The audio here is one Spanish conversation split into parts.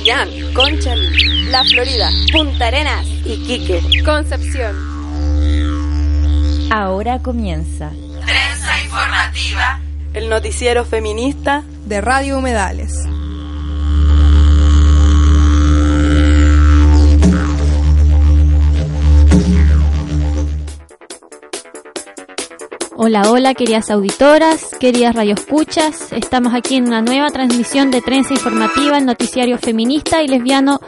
Chillán, Conchalí, La Florida, Punta Arenas, Iquique, Concepción. Ahora comienza Trenza Informativa, el noticiero feminista de Radio Humedales. Hola, hola, queridas auditoras, queridas radioescuchas. Estamos aquí en una nueva transmisión de Trenza Informativa, el noticiario feminista y lesbiano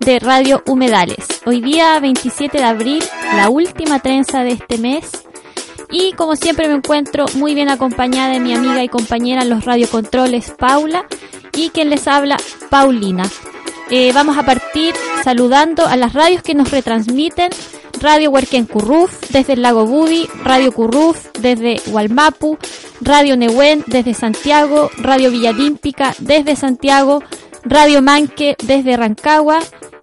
de Radio Humedales. Hoy día 27 de abril, la última trenza de este mes. Y como siempre me encuentro muy bien acompañada de mi amiga y compañera en los radiocontroles Paula y quien les habla Paulina. Eh, vamos a partir saludando a las radios que nos retransmiten Radio Huerquén Curruf desde el lago Budi, Radio Curruf desde Hualmapu, Radio Nehuen desde Santiago, Radio Villalímpica desde Santiago, Radio Manque desde Rancagua,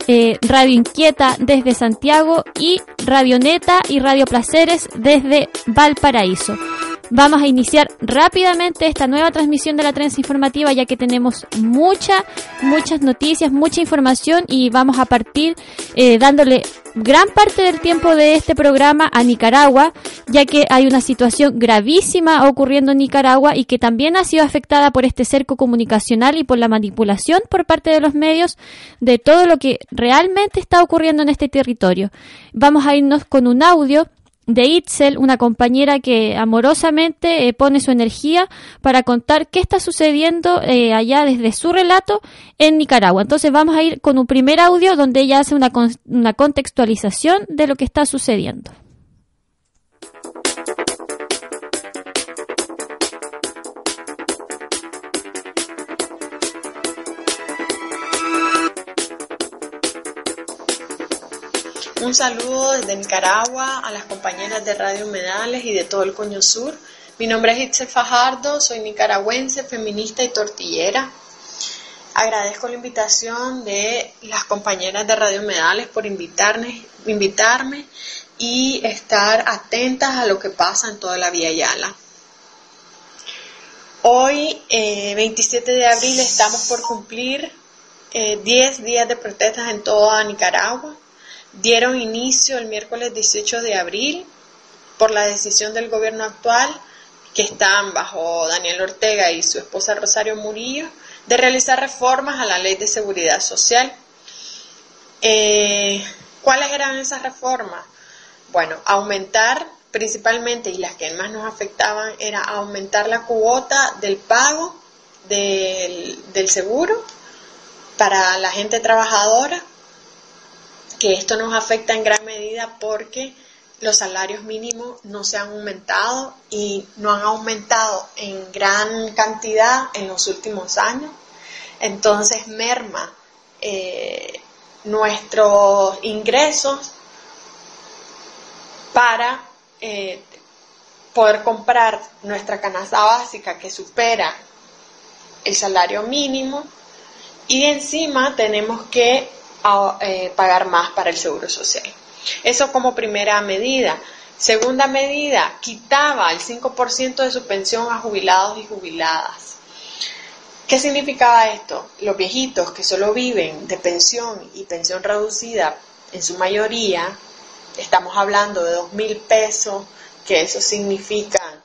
eh, Radio Inquieta desde Santiago y Radio Neta y Radio Placeres desde Valparaíso. Vamos a iniciar rápidamente esta nueva transmisión de la trenza informativa ya que tenemos mucha, muchas noticias, mucha información y vamos a partir eh, dándole gran parte del tiempo de este programa a Nicaragua, ya que hay una situación gravísima ocurriendo en Nicaragua y que también ha sido afectada por este cerco comunicacional y por la manipulación por parte de los medios de todo lo que realmente está ocurriendo en este territorio. Vamos a irnos con un audio de Itzel, una compañera que amorosamente eh, pone su energía para contar qué está sucediendo eh, allá desde su relato en Nicaragua. Entonces vamos a ir con un primer audio donde ella hace una, una contextualización de lo que está sucediendo. Un saludo desde Nicaragua a las compañeras de Radio Humedales y de todo el Coño Sur. Mi nombre es Itzel Fajardo, soy nicaragüense, feminista y tortillera. Agradezco la invitación de las compañeras de Radio Humedales por invitarme, y estar atentas a lo que pasa en toda la Vía Yala. Hoy, eh, 27 de abril, estamos por cumplir eh, 10 días de protestas en toda Nicaragua dieron inicio el miércoles 18 de abril por la decisión del gobierno actual, que están bajo Daniel Ortega y su esposa Rosario Murillo, de realizar reformas a la ley de seguridad social. Eh, ¿Cuáles eran esas reformas? Bueno, aumentar principalmente, y las que más nos afectaban, era aumentar la cuota del pago del, del seguro para la gente trabajadora, que esto nos afecta en gran medida porque los salarios mínimos no se han aumentado y no han aumentado en gran cantidad en los últimos años. Entonces merma eh, nuestros ingresos para eh, poder comprar nuestra canasta básica que supera el salario mínimo y encima tenemos que eh, pagar más para el seguro social. Eso como primera medida. Segunda medida, quitaba el 5% de su pensión a jubilados y jubiladas. ¿Qué significaba esto? Los viejitos que solo viven de pensión y pensión reducida, en su mayoría, estamos hablando de dos mil pesos, que eso significa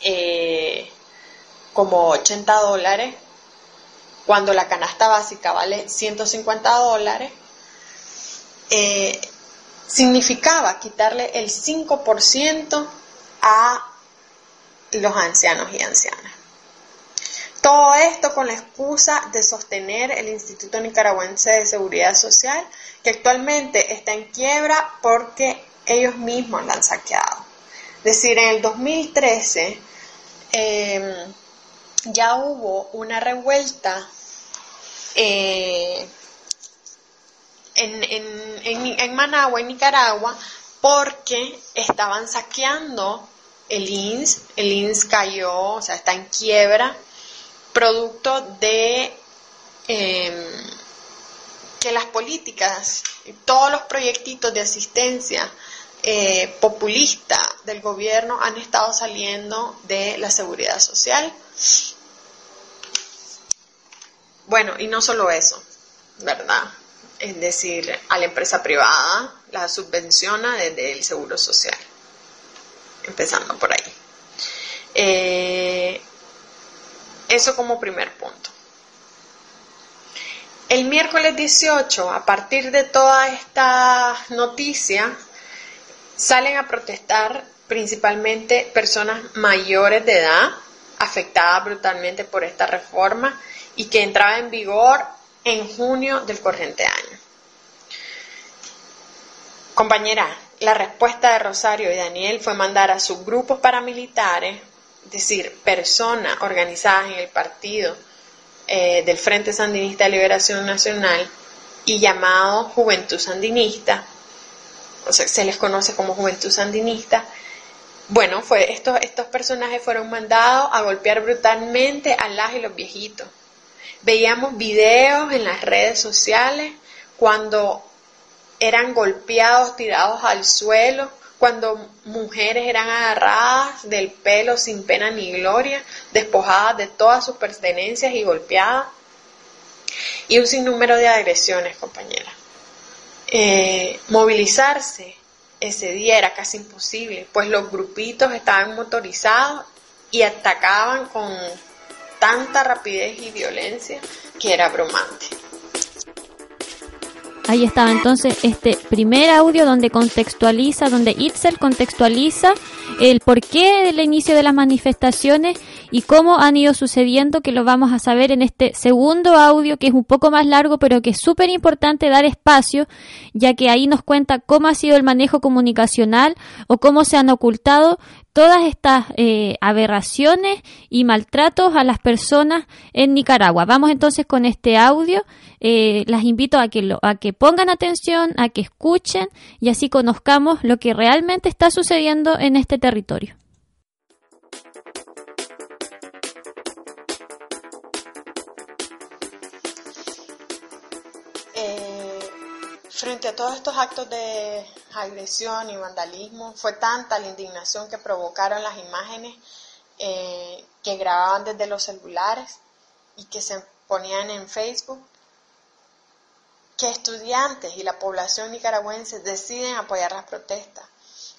eh, como 80 dólares, cuando la canasta básica vale 150 dólares, eh, significaba quitarle el 5% a los ancianos y ancianas. Todo esto con la excusa de sostener el Instituto Nicaragüense de Seguridad Social, que actualmente está en quiebra porque ellos mismos la han saqueado. Es decir, en el 2013 eh, ya hubo una revuelta eh, en, en, en, Managua, en Nicaragua, porque estaban saqueando el INS, el INS cayó, o sea, está en quiebra, producto de eh, que las políticas, todos los proyectitos de asistencia eh, populista del gobierno han estado saliendo de la seguridad social bueno, y no solo eso. ¿verdad? Es decir, a la empresa privada la subvenciona desde el Seguro Social, empezando por ahí. Eh, eso como primer punto. El miércoles 18, a partir de toda esta noticia, salen a protestar principalmente personas mayores de edad afectadas brutalmente por esta reforma y que entraba en vigor en junio del corriente año. Compañera, la respuesta de Rosario y Daniel fue mandar a sus grupos paramilitares, es decir, personas organizadas en el partido eh, del Frente Sandinista de Liberación Nacional y llamado Juventud Sandinista, o sea, se les conoce como Juventud Sandinista, bueno, fue, estos, estos personajes fueron mandados a golpear brutalmente a las y los viejitos. Veíamos videos en las redes sociales cuando eran golpeados, tirados al suelo, cuando mujeres eran agarradas del pelo sin pena ni gloria, despojadas de todas sus pertenencias y golpeadas. Y un sinnúmero de agresiones, compañeras. Eh, movilizarse ese día era casi imposible, pues los grupitos estaban motorizados y atacaban con tanta rapidez y violencia que era abrumante. Ahí estaba entonces este primer audio donde contextualiza, donde Itzel contextualiza el porqué del inicio de las manifestaciones y cómo han ido sucediendo, que lo vamos a saber en este segundo audio, que es un poco más largo, pero que es súper importante dar espacio, ya que ahí nos cuenta cómo ha sido el manejo comunicacional o cómo se han ocultado todas estas eh, aberraciones y maltratos a las personas en Nicaragua. Vamos entonces con este audio. Eh, las invito a que, lo, a que pongan atención, a que escuchen y así conozcamos lo que realmente está sucediendo en este territorio. Frente a todos estos actos de agresión y vandalismo, fue tanta la indignación que provocaron las imágenes eh, que grababan desde los celulares y que se ponían en Facebook, que estudiantes y la población nicaragüense deciden apoyar las protestas.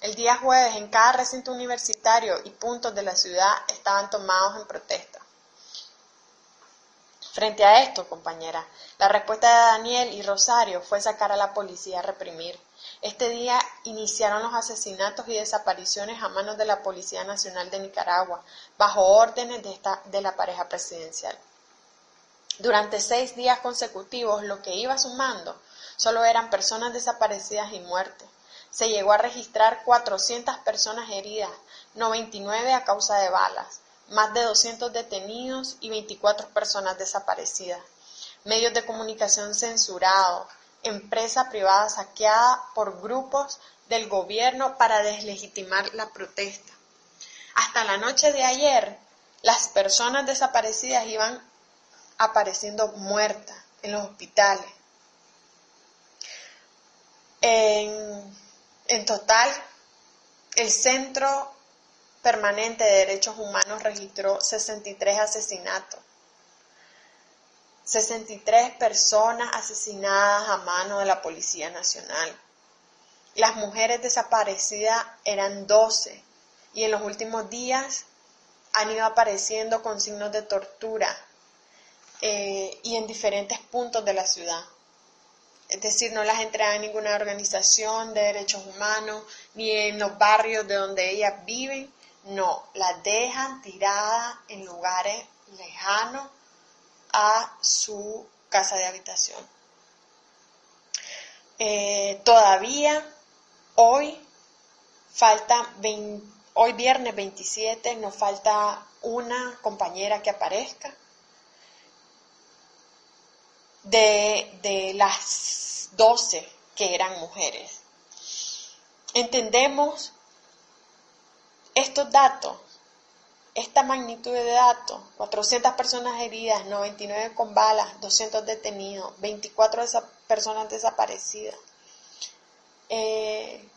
El día jueves en cada recinto universitario y puntos de la ciudad estaban tomados en protesta. Frente a esto, compañera, la respuesta de Daniel y Rosario fue sacar a la policía a reprimir. Este día iniciaron los asesinatos y desapariciones a manos de la Policía Nacional de Nicaragua, bajo órdenes de, esta, de la pareja presidencial. Durante seis días consecutivos, lo que iba sumando solo eran personas desaparecidas y muertes. Se llegó a registrar 400 personas heridas, 99 a causa de balas, más de 200 detenidos y 24 personas desaparecidas, medios de comunicación censurados, empresa privada saqueada por grupos del gobierno para deslegitimar la protesta. Hasta la noche de ayer, las personas desaparecidas iban apareciendo muertas en los hospitales. En, en total, el centro Permanente de Derechos Humanos registró 63 asesinatos. 63 personas asesinadas a mano de la Policía Nacional. Las mujeres desaparecidas eran 12 y en los últimos días han ido apareciendo con signos de tortura eh, y en diferentes puntos de la ciudad. Es decir, no las entregan en ninguna organización de derechos humanos ni en los barrios de donde ellas viven no, la dejan tirada en lugares lejanos a su casa de habitación. Eh, todavía hoy falta hoy viernes 27 nos falta una compañera que aparezca de, de las 12 que eran mujeres. Entendemos estos datos, esta magnitud de datos, 400 personas heridas, 99 con balas, 200 detenidos, 24 personas desaparecidas, eh,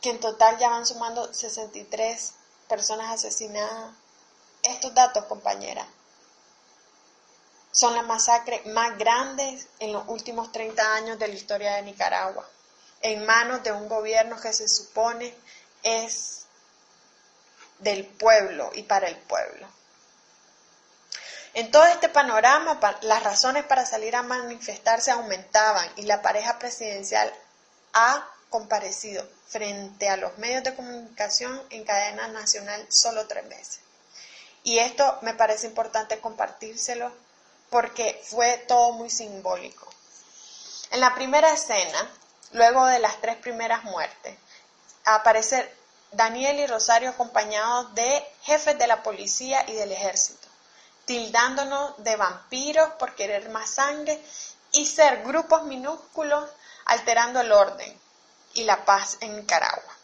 que en total ya van sumando 63 personas asesinadas. Estos datos, compañera, son las masacres más grandes en los últimos 30 años de la historia de Nicaragua, en manos de un gobierno que se supone es del pueblo y para el pueblo. En todo este panorama, las razones para salir a manifestarse aumentaban y la pareja presidencial ha comparecido frente a los medios de comunicación en cadena nacional solo tres veces. Y esto me parece importante compartírselo porque fue todo muy simbólico. En la primera escena, luego de las tres primeras muertes, aparece Daniel y Rosario acompañados de jefes de la policía y del ejército, tildándonos de vampiros por querer más sangre y ser grupos minúsculos alterando el orden y la paz en Nicaragua.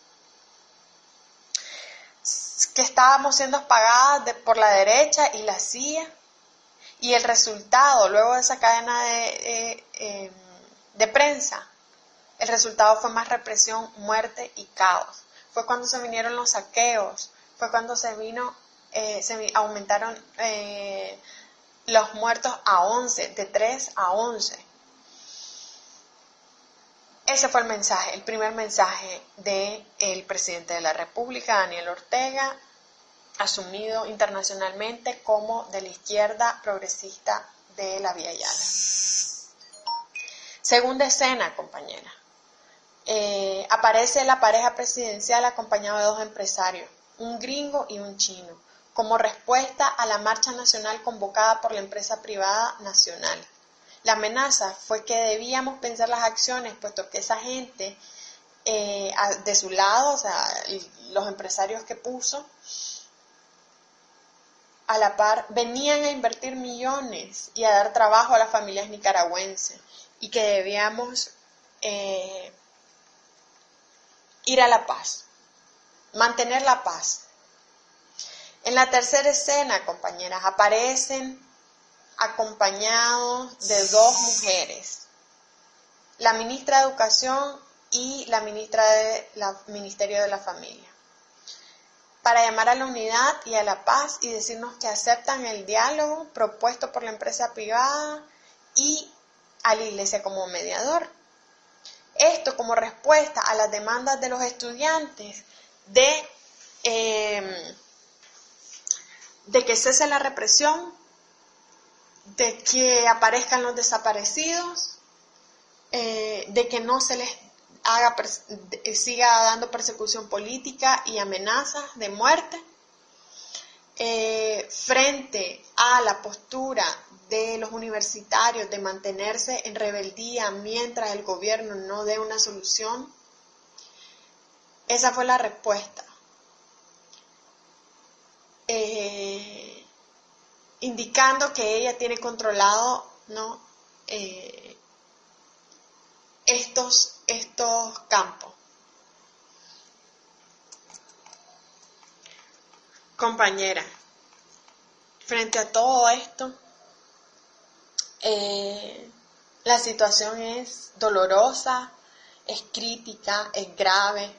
Que estábamos siendo pagadas por la derecha y la CIA y el resultado, luego de esa cadena de, em, de prensa, el resultado fue más represión, muerte y caos. Fue cuando se vinieron los saqueos, fue cuando se vino, eh, se aumentaron eh, los muertos a 11, de 3 a 11. Ese fue el mensaje, el primer mensaje del presidente de la República, Daniel Ortega, asumido internacionalmente como de la izquierda progresista de la Vía Yala. Segunda escena, compañera. Eh, aparece la pareja presidencial acompañado de dos empresarios, un gringo y un chino, como respuesta a la marcha nacional convocada por la empresa privada nacional. La amenaza fue que debíamos pensar las acciones, puesto que esa gente eh, de su lado, o sea, los empresarios que puso, a la par venían a invertir millones y a dar trabajo a las familias nicaragüenses y que debíamos eh, ir a la paz, mantener la paz. En la tercera escena, compañeras, aparecen acompañados de dos mujeres, la ministra de Educación y la ministra del Ministerio de la Familia para llamar a la unidad y a la paz y decirnos que aceptan el diálogo propuesto por la empresa privada y a la iglesia como mediador. Esto como respuesta a las demandas de los estudiantes de, em, de que cese la represión, de que aparezcan los desaparecidos, eh, de que no se les haga, siga dando persecución política y amenazas de muerte. Eh, frente a la postura de los universitarios de mantenerse en rebeldía mientras el gobierno no dé una solución, esa fue la respuesta. Eh, indicando que ella tiene controlado ¿no? Eh, estos, estos campos. Compañera, frente a todo esto, eh, la situación es dolorosa, es crítica, es grave.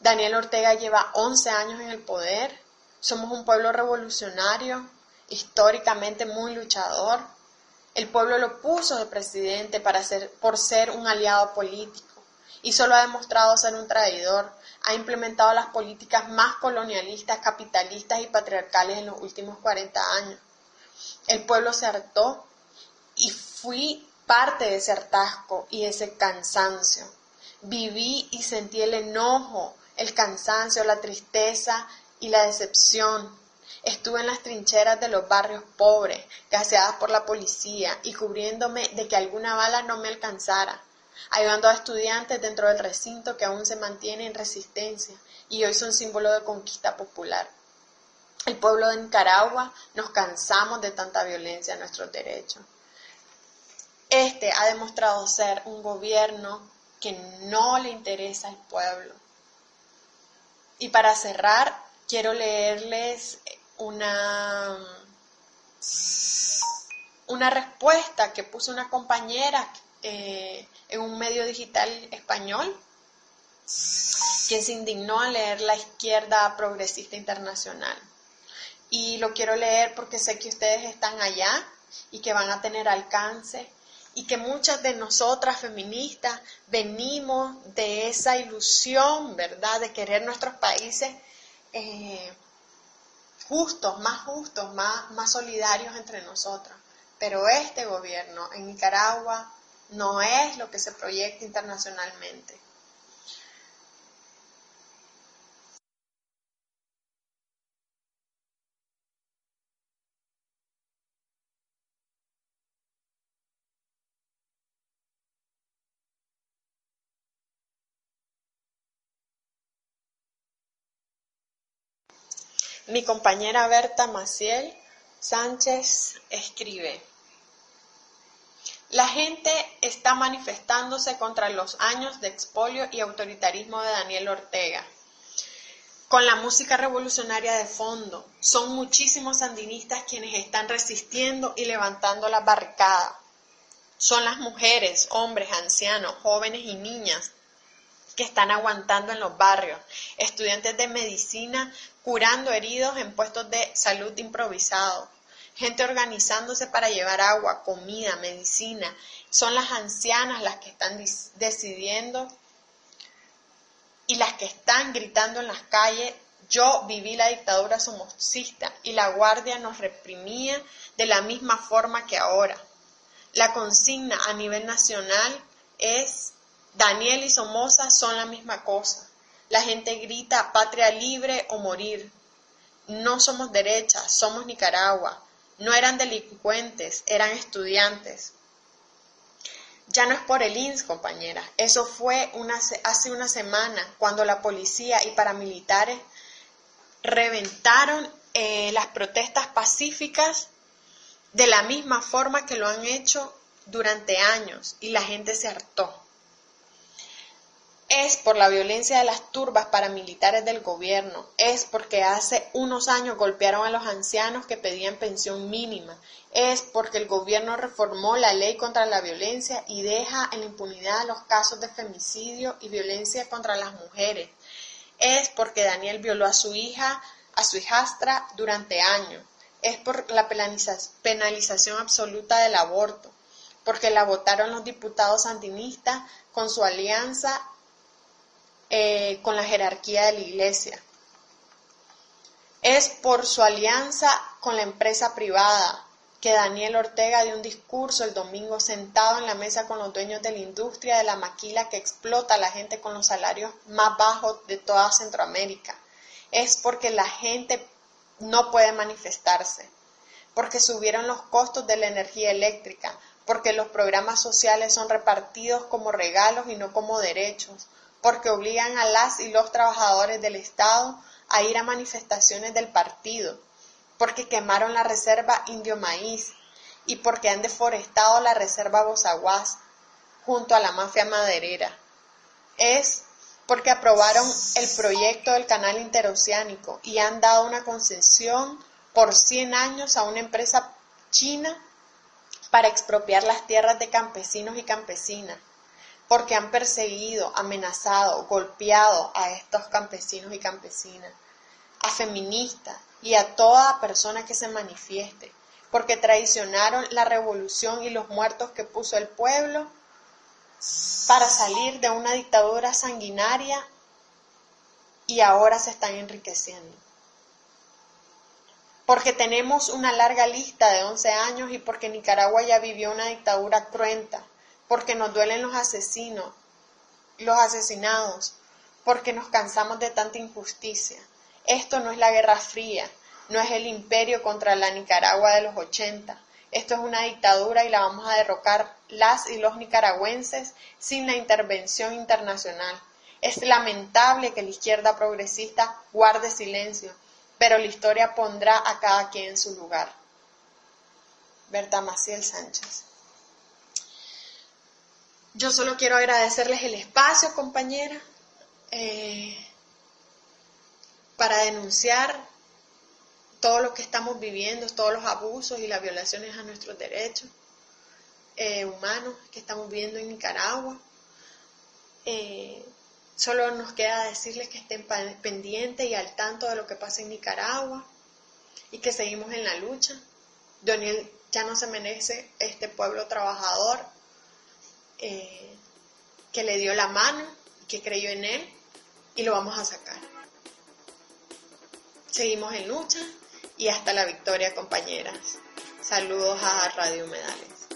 Daniel Ortega lleva 11 años en el poder. Somos un pueblo revolucionario, históricamente muy luchador el pueblo lo puso de presidente para por ser un aliado político y solo ha demostrado ser un traidor. Ha implementado las políticas más colonialistas, capitalistas y patriarcales en los últimos 40 años. El pueblo se hartó y fui parte de ese hartazgo y ese cansancio. Viví y sentí el enojo, el cansancio, la tristeza y la decepción Estuve en las trincheras de los barrios pobres, gaseadas por la policía y cubriéndome de que alguna bala no me alcanzara, ayudando a estudiantes dentro del recinto que aún se mantiene en resistencia y hoy son símbolo de conquista popular. El pueblo de Nicaragua nos cansamos de tanta violencia a nuestros derechos. Este ha demostrado ser un gobierno que no le interesa al pueblo. Y para cerrar, quiero leerles una, una respuesta que puso una compañera eh, en un medio digital español, quien se indignó al leer la izquierda progresista internacional. Y lo quiero leer porque sé que ustedes están allá y que van a tener alcance y que muchas de nosotras feministas venimos de esa ilusión, ¿verdad?, de querer nuestros países eh, justos, más justos, más, más solidarios entre nosotras. Pero este gobierno en Nicaragua no es lo que se proyecta internacionalmente. Mi compañera Berta Maciel Sánchez escribe, la gente está manifestándose contra los años de expolio y autoritarismo de Daniel Ortega. Con la música revolucionaria de fondo, son muchísimos sandinistas quienes están resistiendo y levantando la barricada. Son las mujeres, hombres, ancianos, jóvenes y niñas que están aguantando en los barrios, estudiantes de medicina curando heridos en puestos de salud improvisados, gente organizándose para llevar agua, comida, medicina. Son las ancianas las que están decidiendo y las que están gritando en las calles. Yo viví la dictadura somocista y la guardia nos reprimía de la misma forma que ahora. La consigna a nivel nacional es Daniel y Somoza son la misma cosa. La gente grita patria libre o morir. No somos derecha, somos Nicaragua. No eran delincuentes, eran estudiantes. Ya no es por el INS, compañera. Eso fue hace una semana cuando la policía y paramilitares reventaron eh, las protestas pacíficas de la misma forma que lo han hecho durante años y la gente se hartó es por la violencia de las turbas paramilitares del gobierno, es porque hace unos años golpearon a los ancianos que pedían pensión mínima, es porque el gobierno reformó la ley contra la violencia y deja en la impunidad los casos de femicidio y violencia contra las mujeres, es porque Daniel violó a su hija, a su hijastra durante años, es por la penalización absoluta del aborto, porque la votaron los diputados sandinistas con su alianza eh, con la jerarquía de la iglesia. Es por su alianza con la empresa privada que Daniel Ortega dio un discurso el domingo sentado en la mesa con los dueños de la industria de la maquila que explota a la gente con los salarios más bajos de toda Centroamérica. Es porque la gente no puede manifestarse, porque subieron los costos de la energía eléctrica, porque los programas sociales son repartidos como regalos y no como derechos, porque obligan a las y los trabajadores del Estado a ir a manifestaciones del partido, porque quemaron la reserva Indio Maíz y porque han deforestado la reserva Bozaguas junto a la mafia maderera. Es porque aprobaron el proyecto del canal interoceánico y han dado una concesión por 100 años a una empresa china para expropiar las tierras de campesinos y campesinas porque han perseguido, amenazado, golpeado a estos campesinos y campesinas, a feministas y a toda persona que se manifieste, porque traicionaron la revolución y los muertos que puso el pueblo para salir de una dictadura sanguinaria y ahora se están enriqueciendo. Porque tenemos una larga lista de 11 años y porque Nicaragua ya vivió una dictadura cruenta, porque nos duelen los asesinos, los asesinados, porque nos cansamos de tanta injusticia. Esto no es la Guerra Fría, no es el imperio contra la Nicaragua de los 80. Esto es una dictadura y la vamos a derrocar las y los nicaragüenses sin la intervención internacional. Es lamentable que la izquierda progresista guarde silencio, pero la historia pondrá a cada quien en su lugar. Berta Maciel Sánchez. Yo solo quiero agradecerles el espacio, compañera, eh, para denunciar todo lo que estamos viviendo, todos los abusos y las violaciones a nuestros derechos eh, humanos que estamos viviendo en Nicaragua. Eh, solo nos queda decirles que estén pendientes y al tanto de lo que pasa en Nicaragua y que seguimos en la lucha. Daniel, ya no se merece este pueblo trabajador eh, que le dio la mano, que creyó en él y lo vamos a sacar. Seguimos en lucha y hasta la victoria, compañeras. Saludos a Radio Humedales.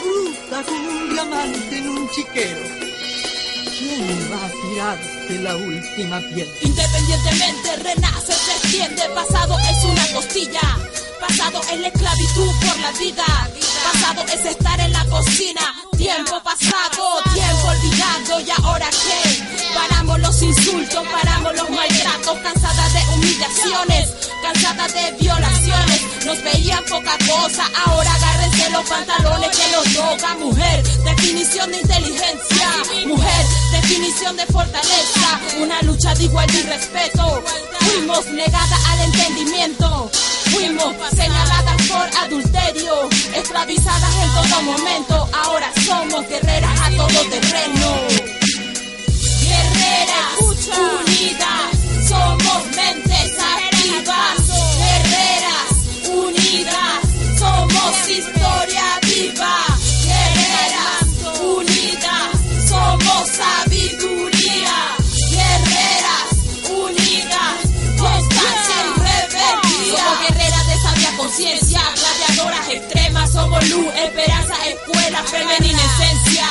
Fruta con un diamante en un chiquero. ¿Quién va a tirarte la última piel? Independientemente renace, se extiende, pasado es una costilla, pasado es la esclavitud por la vida, pasado es estar en la cocina, tiempo pasado, tiempo olvidado. Y ahora qué, paramos los insultos, paramos los maltratos, cansadas de humillaciones, cansadas de violaciones, nos veían poca cosa, ahora agárrense los pantalones que nos toca, mujer, definición de inteligencia, mujer, definición de fortaleza, una lucha de igualdad y respeto, fuimos negadas al entendimiento, fuimos señaladas por adulterio, esclavizadas en todo momento, ahora somos guerreras a todo terreno. Guerreras unidas, somos mentes conciencia, gladiadoras extremas, somos luz, esperanza, escuela, femenina esencia,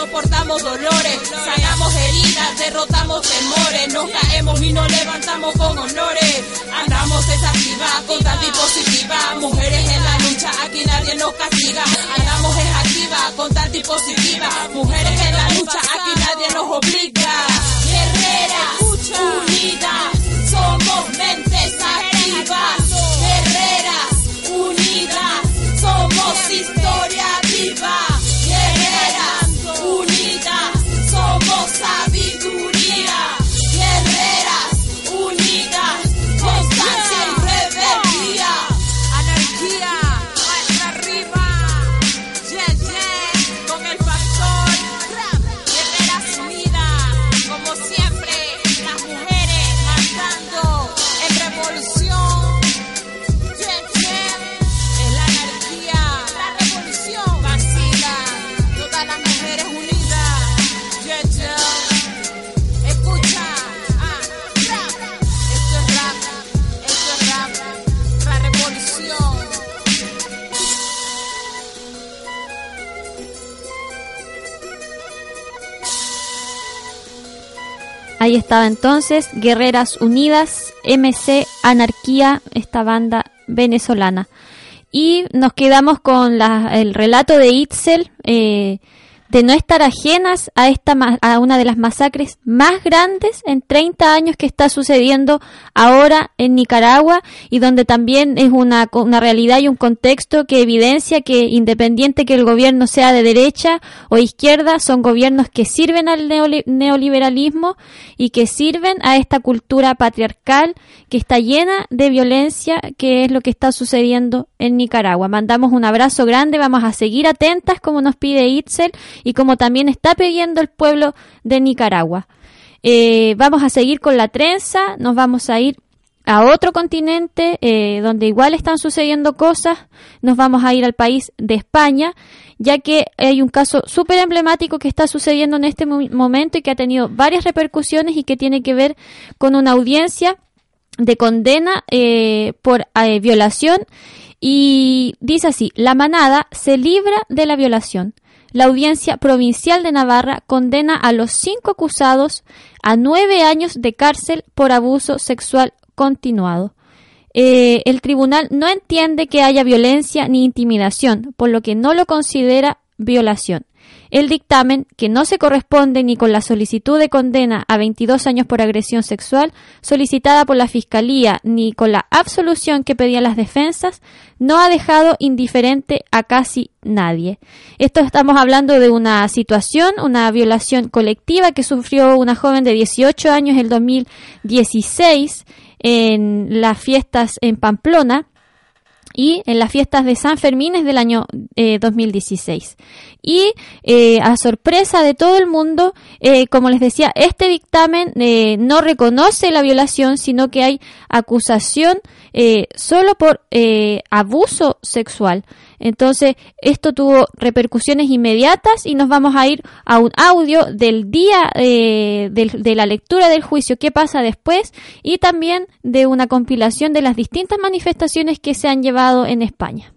soportamos dolores, sanamos heridas, derrotamos temores. Nos caemos y nos levantamos con honores. Andamos desactivadas, con tanta y positiva. Mujeres en la lucha, aquí nadie nos castiga. Andamos es activa, con tanta y positiva. Mujeres en la lucha, aquí nadie nos obliga. Ahí estaba entonces Guerreras Unidas, MC Anarquía, esta banda venezolana. Y nos quedamos con el relato de Itzel eh, de no estar ajenas a, esta, a una de las masacres más grandes en 30 años que está sucediendo ahora en Nicaragua y donde también es una, una realidad y un contexto que evidencia que independiente que el gobierno sea de derecha o izquierda, son gobiernos que sirven al neoli- neoliberalismo y que sirven a esta cultura patriarcal que está llena de violencia, que es lo que está sucediendo en Nicaragua. Mandamos un abrazo grande, vamos a seguir atentas como nos pide Itzel y como también está pidiendo el pueblo de Nicaragua. Eh, vamos a seguir con la trenza, nos vamos a ir a otro continente eh, donde igual están sucediendo cosas, nos vamos a ir al país de España, ya que hay un caso súper emblemático que está sucediendo en este mo- momento y que ha tenido varias repercusiones y que tiene que ver con una audiencia de condena eh, por violación y dice así, la manada se libra de la violación. La audiencia provincial de Navarra condena a los cinco acusados a nueve años de cárcel por abuso sexual continuado. Eh, el tribunal no entiende que haya violencia ni intimidación, por lo que no lo considera violación. El dictamen, que no se corresponde ni con la solicitud de condena a 22 años por agresión sexual solicitada por la Fiscalía ni con la absolución que pedían las defensas, no ha dejado indiferente a casi nadie. Esto estamos hablando de una situación, una violación colectiva que sufrió una joven de 18 años en el 2016 en las fiestas en Pamplona y en las fiestas de San Fermín es del año 2016. Eh, y eh, a sorpresa de todo el mundo, eh, como les decía, este dictamen no reconoce la violación, sino que hay acusación solo por abuso sexual. Entonces, esto tuvo repercusiones inmediatas y nos vamos a ir a un audio del día eh, de, la lectura del juicio, qué pasa después, y también de una compilación de las distintas manifestaciones que se han llevado en España.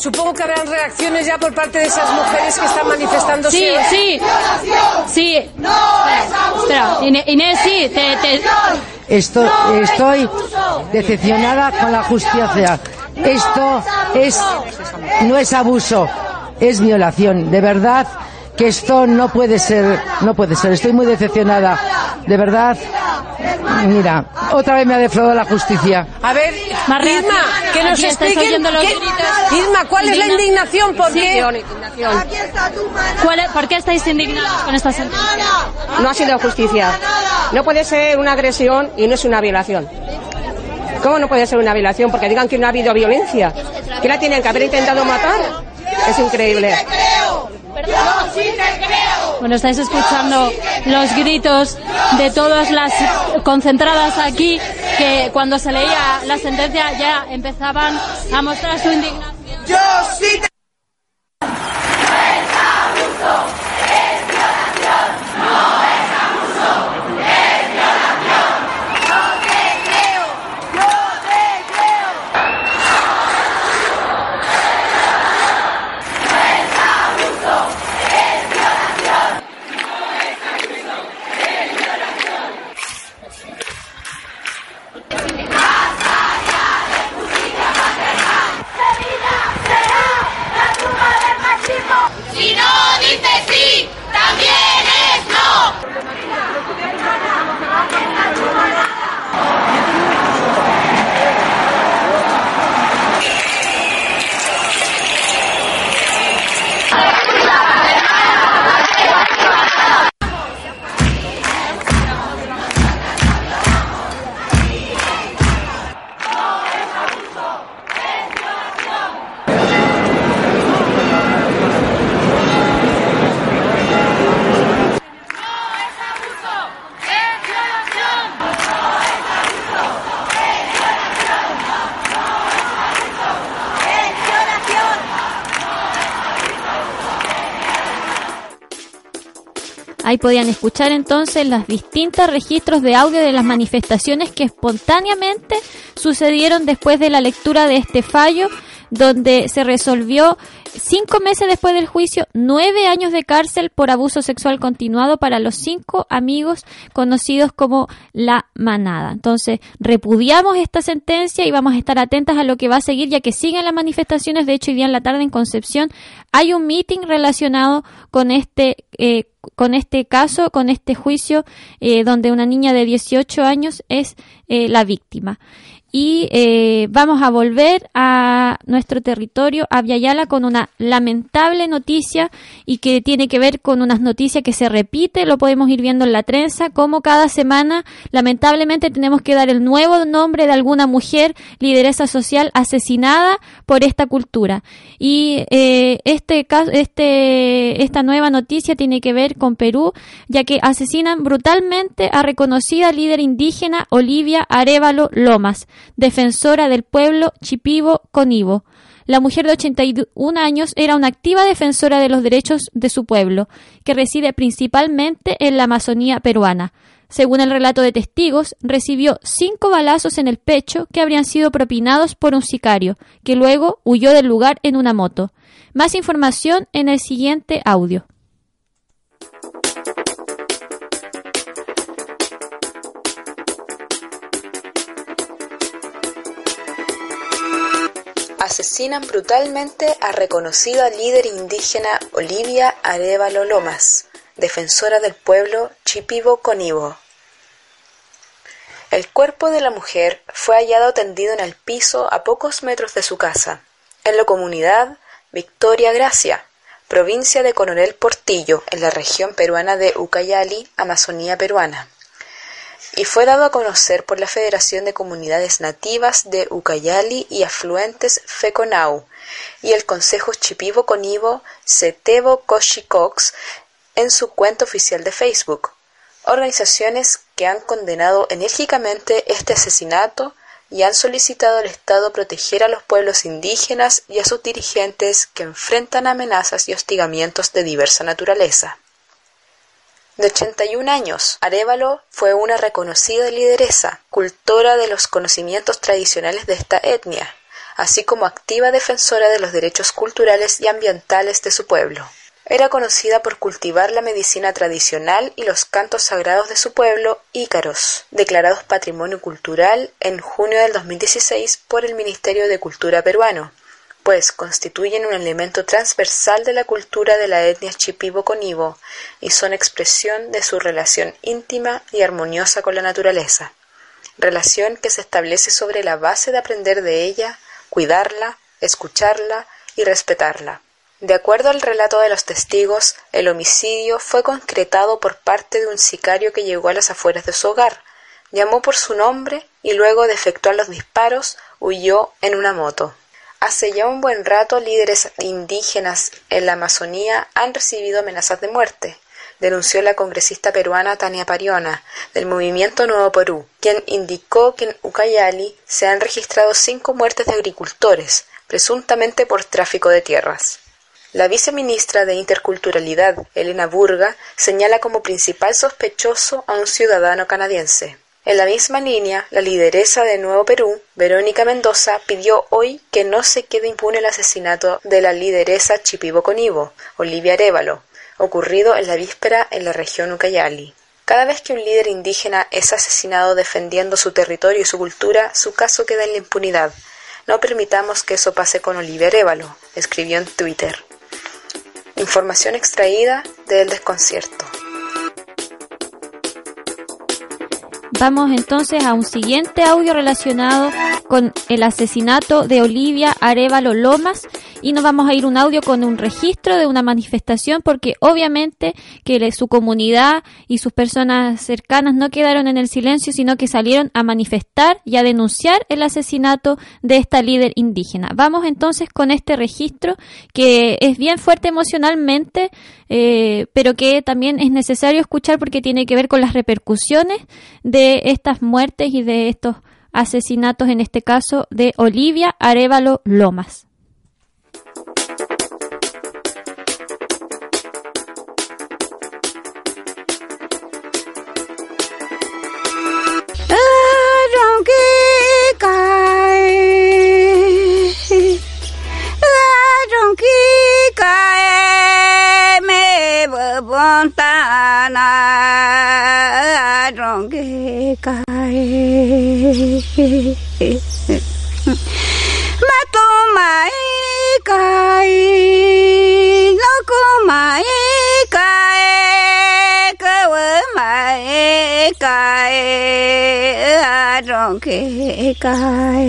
Supongo que habrán reacciones ya por parte de esas mujeres que están manifestando. Sí, sí. Sí. No Espera, Inés, sí. Te, Estoy, decepcionada con la justicia. Esto es, no es abuso, es violación. De verdad que esto no puede ser, no puede ser. Estoy muy decepcionada. De verdad, Mira, otra vez me ha defraudado la justicia. A ver, Irma, que nos expliquen. Qué, Irma, ¿cuál es la indignación? ¿Por qué? ¿Por qué estáis indignados con esta sentencia? No ha sido justicia. No puede ser una agresión y no es una violación. ¿Cómo no puede ser una violación? Porque digan que no ha habido violencia. ¿Que la tienen que haber intentado matar? Es increíble. Bueno, estáis escuchando los gritos de todas las concentradas aquí que cuando se leía la sentencia ya empezaban a mostrar su indignación. Yo sí Ahí podían escuchar entonces los distintos registros de audio de las manifestaciones que espontáneamente sucedieron después de la lectura de este fallo, donde se resolvió cinco meses después del juicio nueve años de cárcel por abuso sexual continuado para los cinco amigos conocidos como la manada. Entonces, repudiamos esta sentencia y vamos a estar atentas a lo que va a seguir, ya que siguen las manifestaciones. De hecho, hoy día en la tarde en Concepción hay un meeting relacionado con este eh, con este caso, con este juicio, eh, donde una niña de 18 años es eh, la víctima y eh, vamos a volver a nuestro territorio, a Viayala, con una lamentable noticia y que tiene que ver con unas noticias que se repite, lo podemos ir viendo en la trenza, como cada semana lamentablemente tenemos que dar el nuevo nombre de alguna mujer lideresa social asesinada por esta cultura. Y eh, este caso, este, esta nueva noticia tiene que ver con Perú, ya que asesinan brutalmente a reconocida líder indígena Olivia Arevalo Lomas defensora del pueblo Chipivo Conivo. La mujer de 81 años era una activa defensora de los derechos de su pueblo, que reside principalmente en la Amazonía peruana. Según el relato de testigos, recibió cinco balazos en el pecho que habrían sido propinados por un sicario, que luego huyó del lugar en una moto. Más información en el siguiente audio. Asesinan brutalmente a reconocida líder indígena Olivia Arevalo Lomas, defensora del pueblo Chipibo Conibo. El cuerpo de la mujer fue hallado tendido en el piso a pocos metros de su casa, en la comunidad Victoria Gracia, provincia de Coronel Portillo, en la región peruana de Ucayali, Amazonía peruana, y fue dado a conocer por la Federación de Comunidades Nativas de Ucayali y Afluentes Feconau y el Consejo Chipibo Conibo Setebo Cox en su cuenta oficial de Facebook, organizaciones que han condenado enérgicamente este asesinato y han solicitado al Estado proteger a los pueblos indígenas y a sus dirigentes que enfrentan amenazas y hostigamientos de diversa naturaleza. De 81 años, Arevalo fue una reconocida lideresa, cultora de los conocimientos tradicionales de esta etnia, así como activa defensora de los derechos culturales y ambientales de su pueblo. Era conocida por cultivar la medicina tradicional y los cantos sagrados de su pueblo, ícaros, declarados Patrimonio Cultural en junio del 2016 por el Ministerio de Cultura peruano, pues constituyen un elemento transversal de la cultura de la etnia chipibo-conibo y son expresión de su relación íntima y armoniosa con la naturaleza, relación que se establece sobre la base de aprender de ella, cuidarla, escucharla y respetarla. De acuerdo al relato de los testigos, el homicidio fue concretado por parte de un sicario que llegó a las afueras de su hogar, llamó por su nombre y luego de efectuar los disparos huyó en una moto. Hace ya un buen rato líderes indígenas en la Amazonía han recibido amenazas de muerte, denunció la congresista peruana Tania Pariona, del movimiento Nuevo Perú, quien indicó que en Ucayali se han registrado cinco muertes de agricultores, presuntamente por tráfico de tierras. La viceministra de Interculturalidad, Elena Burga, señala como principal sospechoso a un ciudadano canadiense. En la misma línea, la lideresa de Nuevo Perú, Verónica Mendoza, pidió hoy que no se quede impune el asesinato de la lideresa Chipibo-Conibo, Olivia Arevalo, ocurrido en la víspera en la región Ucayali. Cada vez que un líder indígena es asesinado defendiendo su territorio y su cultura, su caso queda en la impunidad. No permitamos que eso pase con Olivia Arevalo, escribió en Twitter. Información extraída del desconcierto. Vamos entonces a un siguiente audio relacionado con el asesinato de Olivia Arevalo Lomas y nos vamos a ir un audio con un registro de una manifestación porque obviamente que su comunidad y sus personas cercanas no quedaron en el silencio sino que salieron a manifestar y a denunciar el asesinato de esta líder indígena. Vamos entonces con este registro que es bien fuerte emocionalmente eh, pero que también es necesario escuchar porque tiene que ver con las repercusiones de estas muertes y de estos asesinatos, en este caso de Olivia Arevalo Lomas. con ta na rong ge kai ma to mai kai lo ko mai kai ka wa mai kai rong ge kai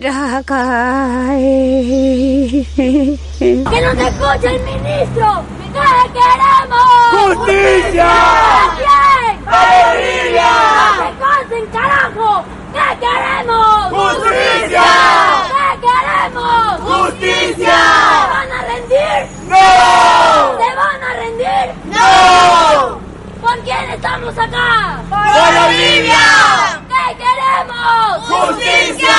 jakai ¡Que nos escuche el ministro! ¿Qué queremos? ¡Justicia! ¿A quién? ¡A Bolivia! ¡No se carajo! ¿Qué queremos? ¡Justicia! ¡Justicia! ¿Se van a rendir? ¡No! ¿Se van a rendir? ¡No! ¿Por quién estamos acá? ¡Por Bolivia! ¿Qué queremos? ¡Justicia!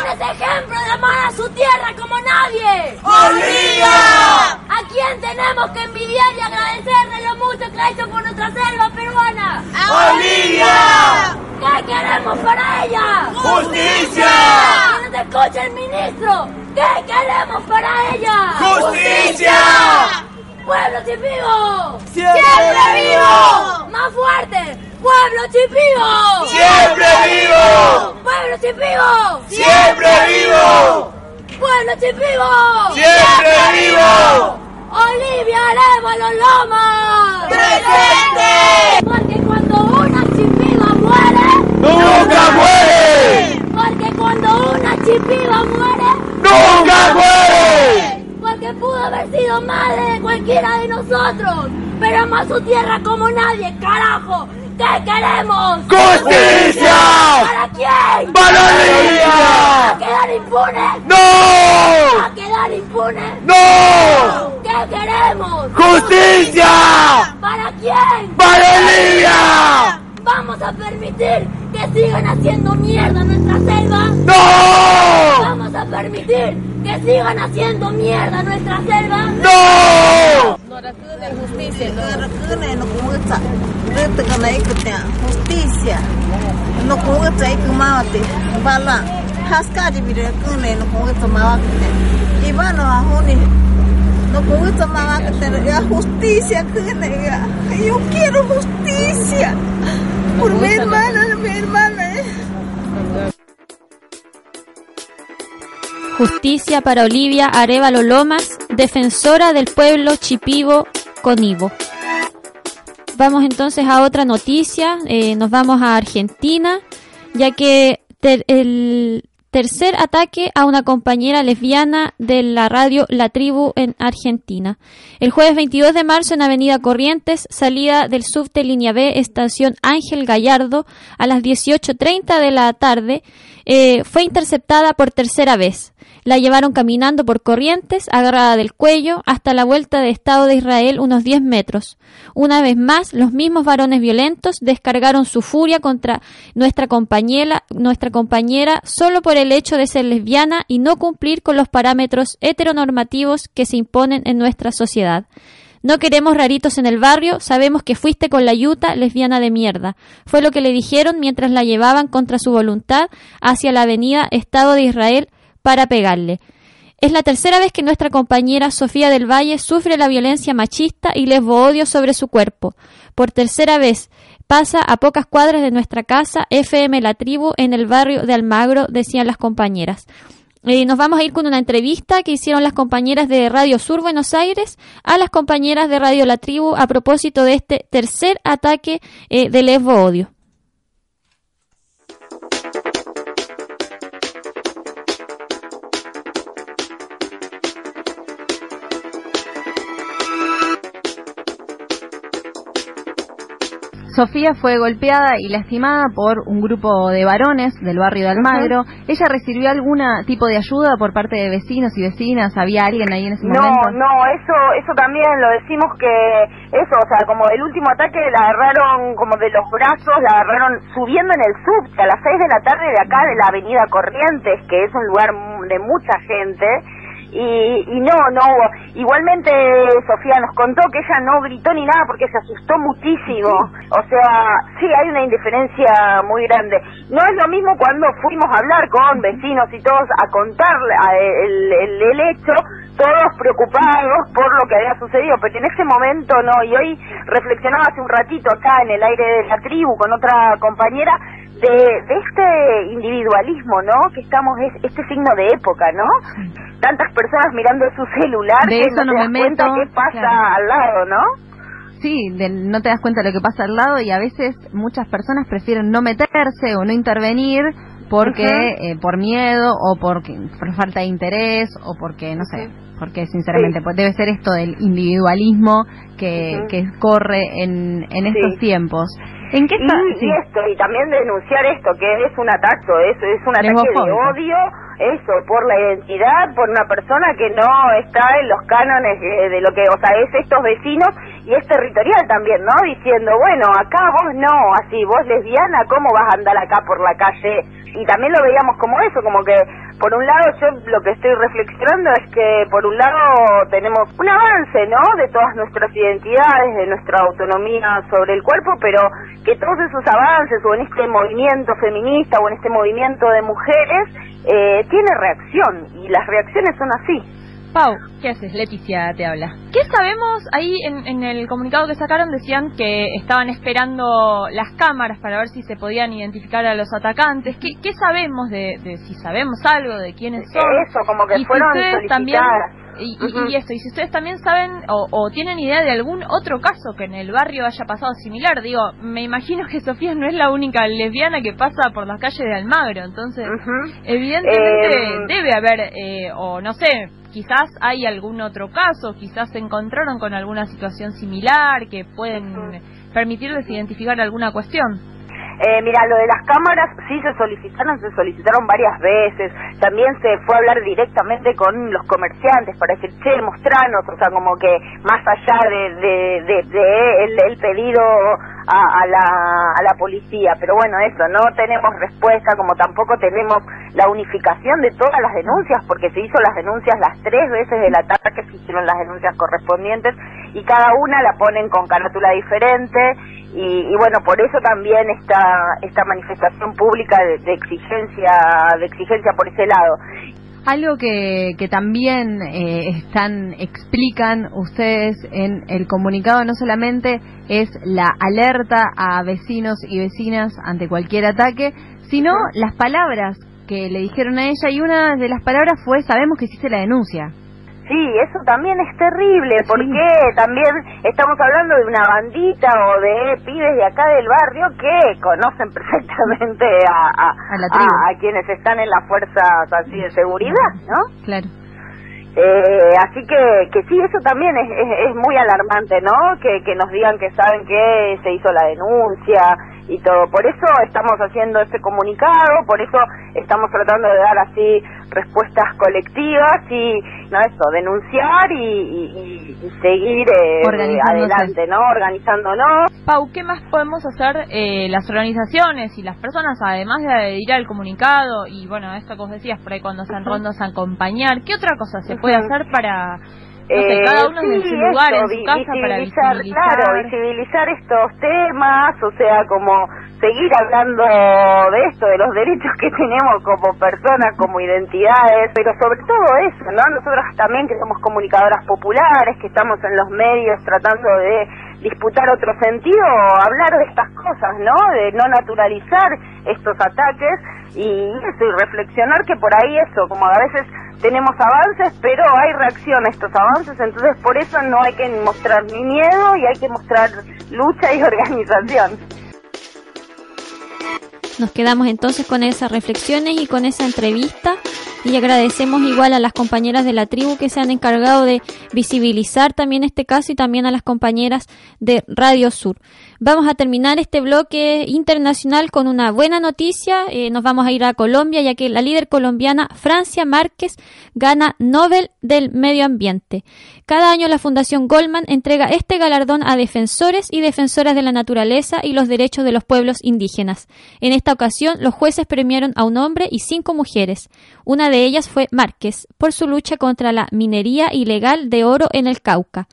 ¿Quién es ejemplo de amar a su tierra como nadie? ¡Bolivia! ¿A quién tenemos que envidiar y agradecerle lo mucho que ha hecho por nuestra selva peruana? ¡Bolivia! ¿Qué queremos para ella? ¡Justicia! ¡Que nos escuche el ministro! ¿Qué queremos para ella? ¡Justicia! ¡Pueblo Chipivo! ¡Siempre vivo! ¡Más fuerte! ¡Pueblo Chipivo! ¡Siempre vivo! ¡Pueblo Chipivo! ¡Siempre vivo! ¡Pueblo Chipivo! ¡Siempre vivo! ¡Olivia Arevalo Loma! ¡Presente! Porque cuando una chipiva muere, ¡Nunca muere! porque cuando una chipiva muere, ¡Nunca muere! porque pudo haber sido madre de cualquiera de nosotros, pero ama su tierra como nadie, carajo. ¿Qué queremos? ¡Justicia! ¿Para quién? ¡Para! ¿A quedar impune? ¡No! ¿A quedar impune? ¡No! ¿Qué queremos? ¡Justicia! ¿Para quién? ¡Para Olivia! ¿Vamos a permitir que sigan haciendo mierda nuestra selva? ¡No! ¿Vamos a permitir que sigan haciendo mierda nuestra selva? ¡No! justicia justicia. No kuga tsai kumawate bala. Haskari bire kune no kuga tomawate ibano ahuni no kuga tomawate ya justicia kune ya. Yo quiero justicia por mi hermana mi hermana Justicia para Olivia Arevalo Lomas, defensora del pueblo Chipivo Conivo. Vamos entonces a otra noticia, eh, nos vamos a Argentina, ya que el tercer ataque a una compañera lesbiana de la radio La Tribu en Argentina. El jueves 22 de marzo en Avenida Corrientes, salida del subte línea B, estación Ángel Gallardo, a las 18.30 de la tarde, eh, fue interceptada por tercera vez. La llevaron caminando por Corrientes, agarrada del cuello, hasta la vuelta de Estado de Israel unos 10 metros. Una vez más, los mismos varones violentos descargaron su furia contra nuestra compañera, nuestra compañera solo por el hecho de ser lesbiana y no cumplir con los parámetros heteronormativos que se imponen en nuestra sociedad. No queremos raritos en el barrio, sabemos que fuiste con la yuta lesbiana de mierda. Fue lo que le dijeron mientras la llevaban contra su voluntad hacia la avenida Estado de Israel para pegarle. Es la tercera vez que nuestra compañera Sofía del Valle sufre la violencia machista y lesbo-odio sobre su cuerpo. Por tercera vez pasa a pocas cuadras de nuestra casa FM La Tribu en el barrio de Almagro, decían las compañeras. Eh, nos vamos a ir con una entrevista que hicieron las compañeras de Radio Sur Buenos Aires a las compañeras de Radio La Tribu a propósito de este tercer ataque eh, de lesbo-odio. Sofía fue golpeada y lastimada por un grupo de varones del barrio de Almagro. ¿Ella recibió algún tipo de ayuda por parte de vecinos y vecinas? ¿Había alguien ahí en ese No, momento? no, eso, eso también lo decimos que eso, o sea, como el último ataque la agarraron como de los brazos, la agarraron subiendo en el subte a las 6 de la tarde de acá de la avenida Corrientes, que es un lugar de mucha gente. Y, y no, no hubo. Igualmente Sofía nos contó que ella no gritó ni nada porque se asustó muchísimo. O sea, sí, hay una indiferencia muy grande. No es lo mismo cuando fuimos a hablar con vecinos y todos a contar el, el, el hecho, todos preocupados por lo que había sucedido, pero en ese momento no. Y hoy reflexionaba hace un ratito acá en el aire de la tribu con otra compañera de, de este individualismo, ¿no? Que estamos, es este signo de época, ¿no? Tantas personas mirando su celular De que eso no te me das cuenta meto, qué pasa claro. al lado, ¿no? Sí, de- no te das cuenta de lo que pasa al lado y a veces muchas personas prefieren no meterse o no intervenir porque eh, por miedo o porque, por falta de interés o porque no sé, porque sinceramente pues debe ser esto del individualismo que, que corre en, en estos tiempos. ¿En qué está? Y, sí. y esto, y también denunciar esto, que es un ataque, es, es un ataque de odio, eso, por la identidad, por una persona que no está en los cánones de, de lo que, o sea, es estos vecinos y es territorial también, ¿no? Diciendo, bueno, acá vos no, así, vos lesbiana, ¿cómo vas a andar acá por la calle? Y también lo veíamos como eso, como que por un lado yo lo que estoy reflexionando es que por un lado tenemos un avance, ¿no? De todas nuestras identidades, de nuestra autonomía sobre el cuerpo, pero que todos esos avances o en este movimiento feminista o en este movimiento de mujeres eh, tiene reacción y las reacciones son así. Pau, ¿qué haces? Leticia te habla. ¿Qué sabemos? Ahí en, el comunicado que sacaron decían que estaban esperando las cámaras para ver si se podían identificar a los atacantes. ¿Qué, sabemos de, si sabemos algo de quiénes son? Eso, como que fueron también y, y, esto, y si ustedes también saben o, tienen idea de algún otro caso que en el barrio haya pasado similar, digo, me imagino que Sofía no es la única lesbiana que pasa por las calles de Almagro, entonces, evidentemente em, debe haber, eh, o no sé, quizás hay algún otro caso, quizás se encontraron con alguna situación similar que pueden permitirles identificar alguna cuestión. Eh, mira, lo de las cámaras sí se solicitaron, se solicitaron varias veces. También se fue a hablar directamente con los comerciantes para decir, che, mostranos, o sea, como que más allá de, de, de, el, pedido a, la, a la policía. Pero bueno, eso, no tenemos respuesta, como tampoco tenemos la unificación de todas las denuncias, porque se hizo las denuncias las tres veces del ataque, se hicieron las denuncias correspondientes y cada una la ponen con carátula diferente y, bueno por eso también esta esta manifestación pública de, exigencia de exigencia por ese lado algo que, que también eh, están explican ustedes en el comunicado no solamente es la alerta a vecinos y vecinas ante cualquier ataque sino las palabras que le dijeron a ella y una de las palabras fue sabemos que hiciste la denuncia Sí, eso también es terrible, porque también estamos hablando de una bandita o de pibes de acá del barrio que conocen perfectamente a, a, quienes están en las fuerzas así de seguridad, ¿no? Claro. Eh, así que, que sí, eso también es, es, muy alarmante, ¿no? Que, que nos digan que saben que se hizo la denuncia y todo. Por eso estamos haciendo este comunicado, por eso estamos tratando de dar así respuestas colectivas y no eso denunciar y, seguir eh, adelante no organizándonos. Pau qué más podemos hacer eh, las organizaciones y las personas además de ir al comunicado y bueno esto que vos decías por ahí cuando hacen rondos a acompañar qué otra cosa se puede hacer para eh, cada uno en su lugar, en su casa para visibilizar. Claro, visibilizar estos temas, o sea, como seguir hablando de esto, de los derechos que tenemos como personas, como identidades, pero sobre todo eso, ¿no? Nosotros también que somos comunicadoras populares, que estamos en los medios tratando de disputar otro sentido, hablar de estas cosas, ¿no? De no naturalizar estos ataques y eso, y reflexionar que por ahí eso, como a veces tenemos avances, pero hay reacción a estos avances, entonces por eso no hay que mostrar ni miedo y hay que mostrar lucha y organización. Nos quedamos entonces con esas reflexiones y con esa entrevista y agradecemos igual a las compañeras de la tribu que se han encargado de visibilizar también este caso y también a las compañeras de Radio Sur. Vamos a terminar este bloque internacional con una buena noticia. Eh, nos vamos a ir a Colombia ya que la líder colombiana Francia Márquez gana Nobel del Medio Ambiente. Cada año la Fundación Goldman entrega este galardón a defensores y defensoras de la naturaleza y los derechos de los pueblos indígenas. En esta ocasión los jueces premiaron a un hombre y cinco mujeres. Una de ellas fue Márquez, por su lucha contra la minería ilegal de oro en el Cauca.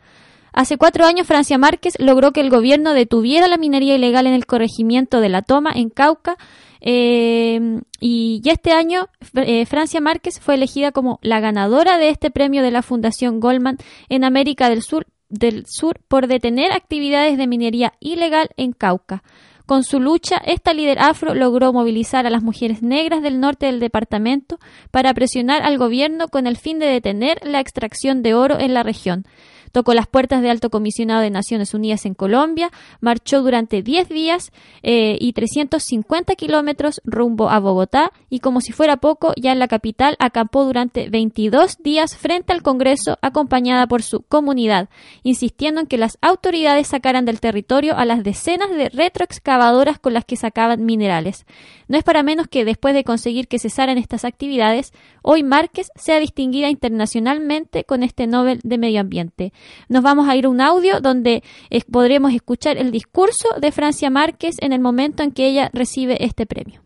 Hace cuatro años Francia Márquez logró que el gobierno detuviera la minería ilegal en el corregimiento de la Toma, en Cauca, eh, y este año eh, Francia Márquez fue elegida como la ganadora de este premio de la Fundación Goldman en América del Sur, del Sur por detener actividades de minería ilegal en Cauca. Con su lucha, esta líder afro logró movilizar a las mujeres negras del norte del departamento para presionar al gobierno con el fin de detener la extracción de oro en la región. Tocó las puertas de alto comisionado de Naciones Unidas en Colombia, marchó durante 10 días eh, y 350 kilómetros rumbo a Bogotá y como si fuera poco, ya en la capital acampó durante 22 días frente al Congreso acompañada por su comunidad, insistiendo en que las autoridades sacaran del territorio a las decenas de retroexcavadoras con las que sacaban minerales. No es para menos que después de conseguir que cesaran estas actividades, hoy Márquez sea distinguida internacionalmente con este Nobel de Medio Ambiente. Nos vamos a ir a un audio donde eh, podremos escuchar el discurso de Francia Márquez en el momento en que ella recibe este premio.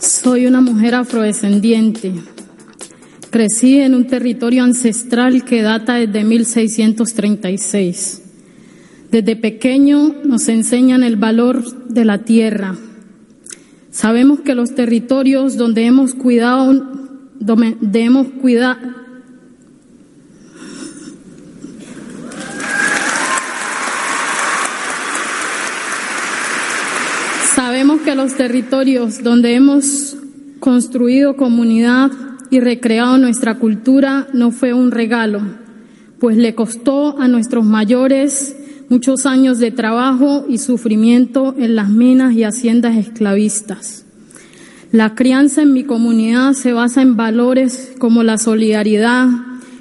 Soy una mujer afrodescendiente. Crecí en un territorio ancestral que data desde 1636. Desde pequeño nos enseñan el valor de la tierra. Sabemos que los territorios donde hemos cuidado, donde hemos cuidado, Sabemos que los territorios donde hemos construido comunidad y recreado nuestra cultura no fue un regalo, pues le costó a nuestros mayores muchos años de trabajo y sufrimiento en las minas y haciendas esclavistas. La crianza en mi comunidad se basa en valores como la solidaridad,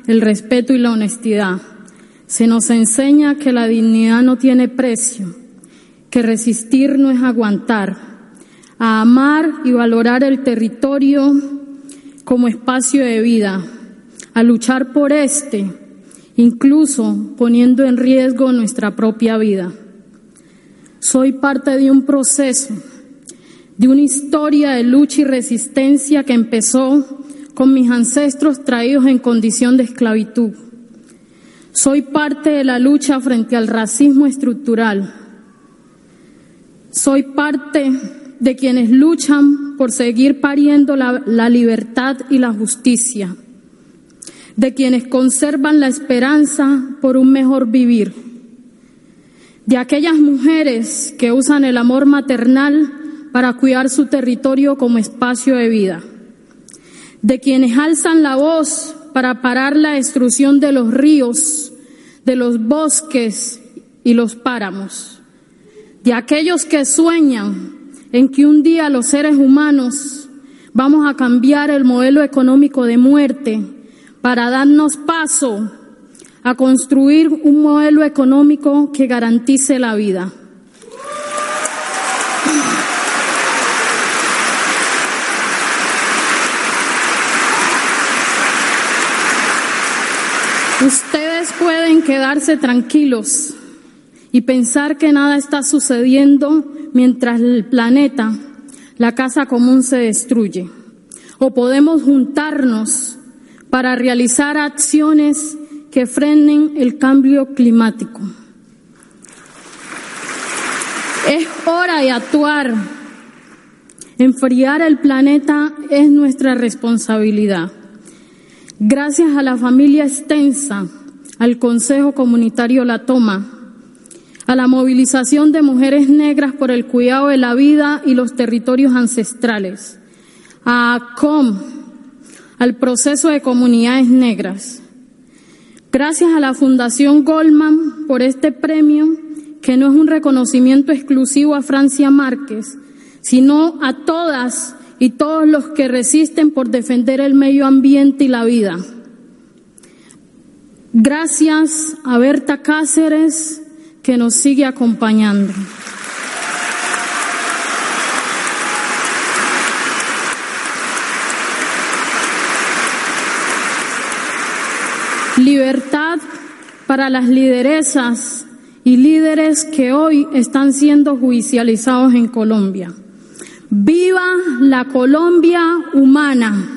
el respeto y la honestidad. Se nos enseña que la dignidad no tiene precio que resistir no es aguantar, a amar y valorar el territorio como espacio de vida, a luchar por este, incluso poniendo en riesgo nuestra propia vida. Soy parte de un proceso, de una historia de lucha y resistencia que empezó con mis ancestros traídos en condición de esclavitud. Soy parte de la lucha frente al racismo estructural, soy parte de quienes luchan por seguir pariendo la, la, libertad y la justicia, de quienes conservan la esperanza por un mejor vivir, de aquellas mujeres que usan el amor maternal para cuidar su territorio como espacio de vida, de quienes alzan la voz para parar la destrucción de los ríos, de los bosques y los páramos. De aquellos que sueñan en que un día los seres humanos vamos a cambiar el modelo económico de muerte para darnos paso a construir un modelo económico que garantice la vida. Ustedes pueden quedarse tranquilos y pensar que nada está sucediendo mientras el planeta, la casa común se destruye. O podemos juntarnos para realizar acciones que frenen el cambio climático. Es hora de actuar. Enfriar el planeta es nuestra responsabilidad. Gracias a la familia extensa, al Consejo Comunitario La Toma, a la movilización de mujeres negras por el cuidado de la vida y los territorios ancestrales, a COM, al proceso de comunidades negras. Gracias a la Fundación Goldman por este premio, que no es un reconocimiento exclusivo a Francia Márquez, sino a todas y todos los que resisten por defender el medio ambiente y la vida. Gracias a Berta Cáceres, que nos sigue acompañando. Libertad para las lideresas y líderes que hoy están siendo judicializados en Colombia. Viva la Colombia humana.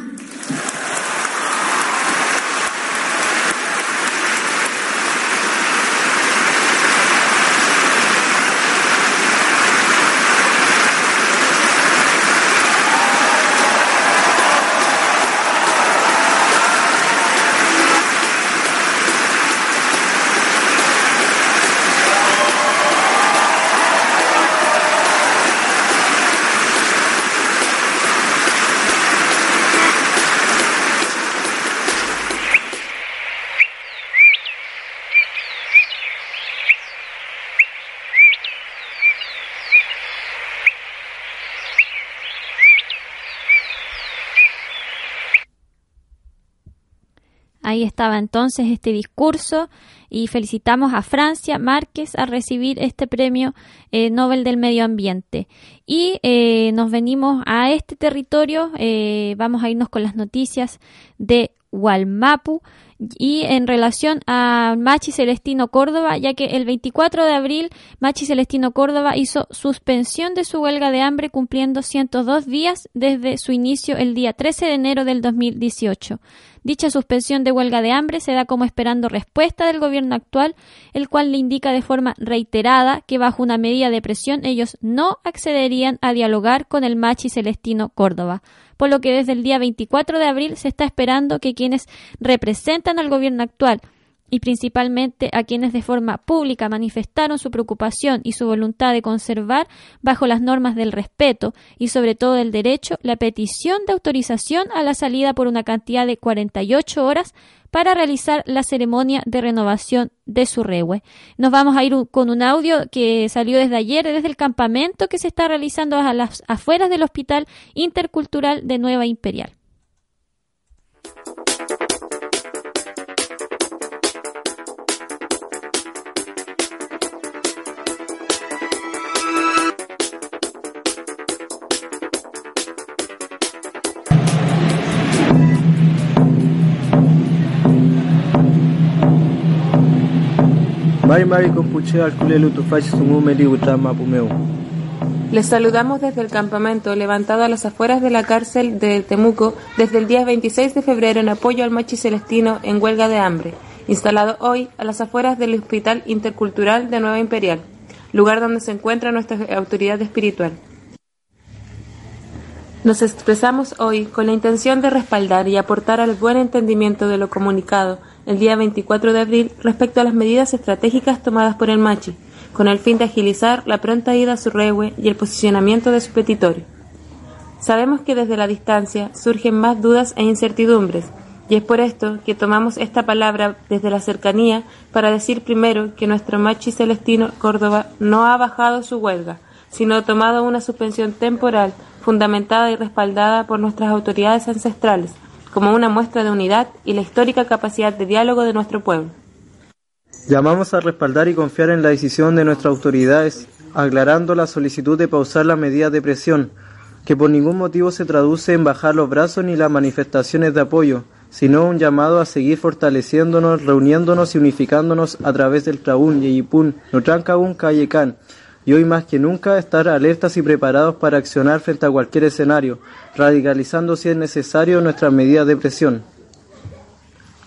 Ahí estaba entonces este discurso y felicitamos a Francia Márquez a recibir este premio eh, Nobel del Medio Ambiente. Y eh, nos venimos a este territorio, eh, vamos a irnos con las noticias de Walmapu y en relación a Machi Celestino Córdoba, ya que el 24 de abril Machi Celestino Córdoba hizo suspensión de su huelga de hambre cumpliendo 102 días desde su inicio el día 13 de enero del 2018. Dicha suspensión de huelga de hambre se da como esperando respuesta del gobierno actual, el cual le indica de forma reiterada que bajo una medida de presión ellos no accederían a dialogar con el Machi Celestino Córdoba. Por lo que desde el día 24 de abril se está esperando que quienes representan al gobierno actual y principalmente a quienes de forma pública manifestaron su preocupación y su voluntad de conservar bajo las normas del respeto y sobre todo del derecho la petición de autorización a la salida por una cantidad de 48 horas para realizar la ceremonia de renovación de su rehue. Nos vamos a ir con un audio que salió desde ayer, desde el campamento que se está realizando a las afueras del Hospital Intercultural de Nueva Imperial. Les saludamos desde el campamento levantado a las afueras de la cárcel de Temuco desde el día 26 de febrero en apoyo al Machi Celestino en huelga de hambre, instalado hoy a las afueras del Hospital Intercultural de Nueva Imperial, lugar donde se encuentra nuestra autoridad espiritual. Nos expresamos hoy con la intención de respaldar y aportar al buen entendimiento de lo comunicado el día 24 de abril respecto a las medidas estratégicas tomadas por el Machi, con el fin de agilizar la pronta ida a su rehue y el posicionamiento de su petitorio. Sabemos que desde la distancia surgen más dudas e incertidumbres, y es por esto que tomamos esta palabra desde la cercanía para decir primero que nuestro Machi Celestino Córdoba no ha bajado su huelga, sino tomado una suspensión temporal fundamentada y respaldada por nuestras autoridades ancestrales, como una muestra de unidad y la histórica capacidad de diálogo de nuestro pueblo. Llamamos a respaldar y confiar en la decisión de nuestras autoridades, aclarando la solicitud de pausar las medidas de presión, que por ningún motivo se traduce en bajar los brazos ni las manifestaciones de apoyo, sino un llamado a seguir fortaleciéndonos, reuniéndonos y unificándonos a través del Traún, Yeyipún, Nutrancaún, Cayecán, y hoy más que nunca estar alertas y preparados para accionar frente a cualquier escenario, radicalizando si es necesario nuestras medidas de presión.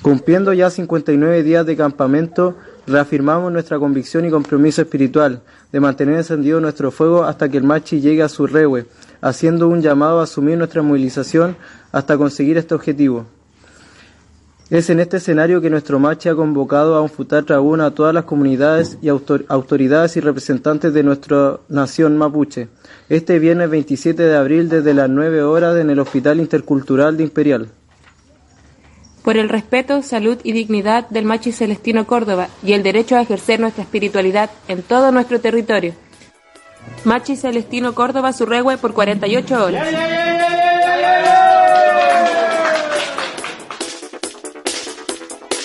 Cumpliendo ya 59 días de campamento, reafirmamos nuestra convicción y compromiso espiritual de mantener encendido nuestro fuego hasta que el machi llegue a su rehue, haciendo un llamado a asumir nuestra movilización hasta conseguir este objetivo. Es en este escenario que nuestro Machi ha convocado a un Futar Trabuna a todas las comunidades y autoridades y representantes de nuestra nación mapuche, este viernes 27 de abril desde las 9 horas en el Hospital Intercultural de Imperial. Por el respeto, salud y dignidad del Machi Celestino Córdoba y el derecho a ejercer nuestra espiritualidad en todo nuestro territorio. Machi Celestino Córdoba Surregue por 48 horas.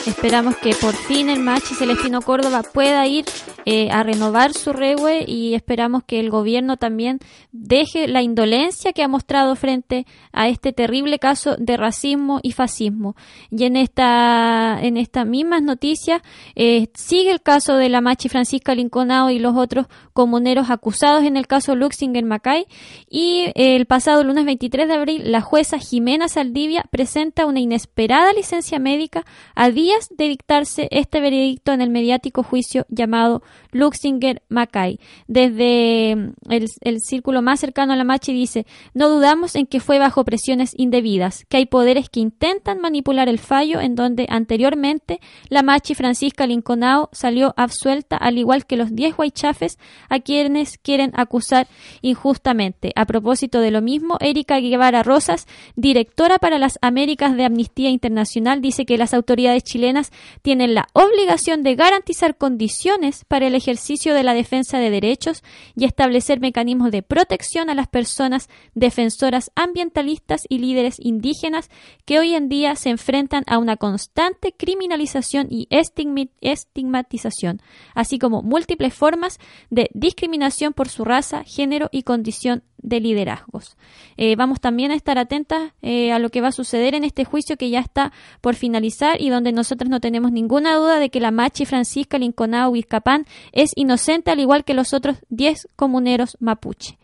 Esperamos que por fin el Machi Celestino Córdoba pueda ir eh, a renovar su rehue y esperamos que el gobierno también deje la indolencia que ha mostrado frente a este terrible caso de racismo y fascismo. Y en esta en estas mismas noticias eh, sigue el caso de la Machi Francisca Linconao y los otros comuneros acusados en el caso Luxinger Macay y el pasado lunes 23 de abril la jueza Jimena Saldivia presenta una inesperada licencia médica a días de dictarse este veredicto en el mediático juicio llamado Luxinger Mackay. Desde mm, el, círculo más cercano a la Machi dice, no dudamos en que fue bajo presiones indebidas, que hay poderes que intentan manipular el fallo en donde anteriormente la Machi Francisca Linconao salió absuelta al igual que los 10 guaychafes a quienes quieren acusar injustamente. A propósito de lo mismo, Erika Guevara Rosas, directora para las Américas de Amnistía Internacional, dice que las autoridades chilenas tienen la obligación de garantizar condiciones para el ejercicio de la defensa de derechos y establecer mecanismos de protección a las personas defensoras ambientalistas y líderes indígenas que hoy en día se enfrentan a una constante criminalización y estigmatización, así como múltiples formas de discriminación por su raza, género y condición de liderazgos. Eh, vamos también a estar atentas eh, a lo que va a suceder en este juicio que ya está por finalizar y donde nosotros no tenemos ninguna duda de que la Machi Francisca Linconao Vizcapán es inocente al igual que los otros 10 comuneros mapuche.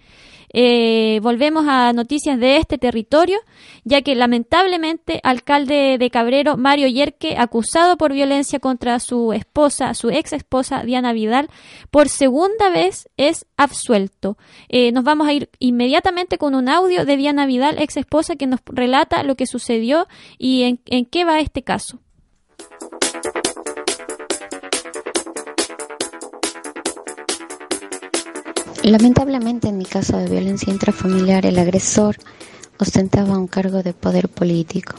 Eh, volvemos a noticias de este territorio, ya que lamentablemente alcalde de Cabrero, Mario Yerque, acusado por violencia contra su esposa, su ex esposa Diana Vidal, por segunda vez es absuelto. Eh, nos vamos a ir inmediatamente con un audio de Diana Vidal, ex esposa, que nos relata lo que sucedió y en, en qué va este caso. Lamentablemente, en mi caso de violencia intrafamiliar, el agresor ostentaba un cargo de poder político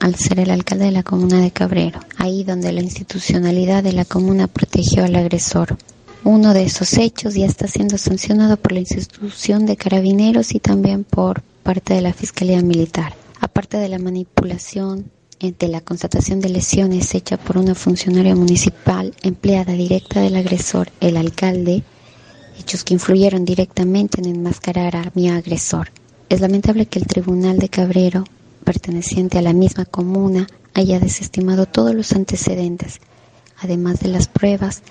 al ser el alcalde de la comuna de Cabrero, ahí donde la institucionalidad de la comuna protegió al agresor. Uno de esos hechos ya está siendo sancionado por la institución de carabineros y también por parte de la Fiscalía Militar. Aparte de la manipulación eh, de la constatación de lesiones hecha por una funcionaria municipal empleada directa del agresor, el alcalde, hechos que influyeron directamente en enmascarar a mi agresor. Es lamentable que el Tribunal de Cabrero, perteneciente a la misma comuna, haya desestimado todos los antecedentes, además de las pruebas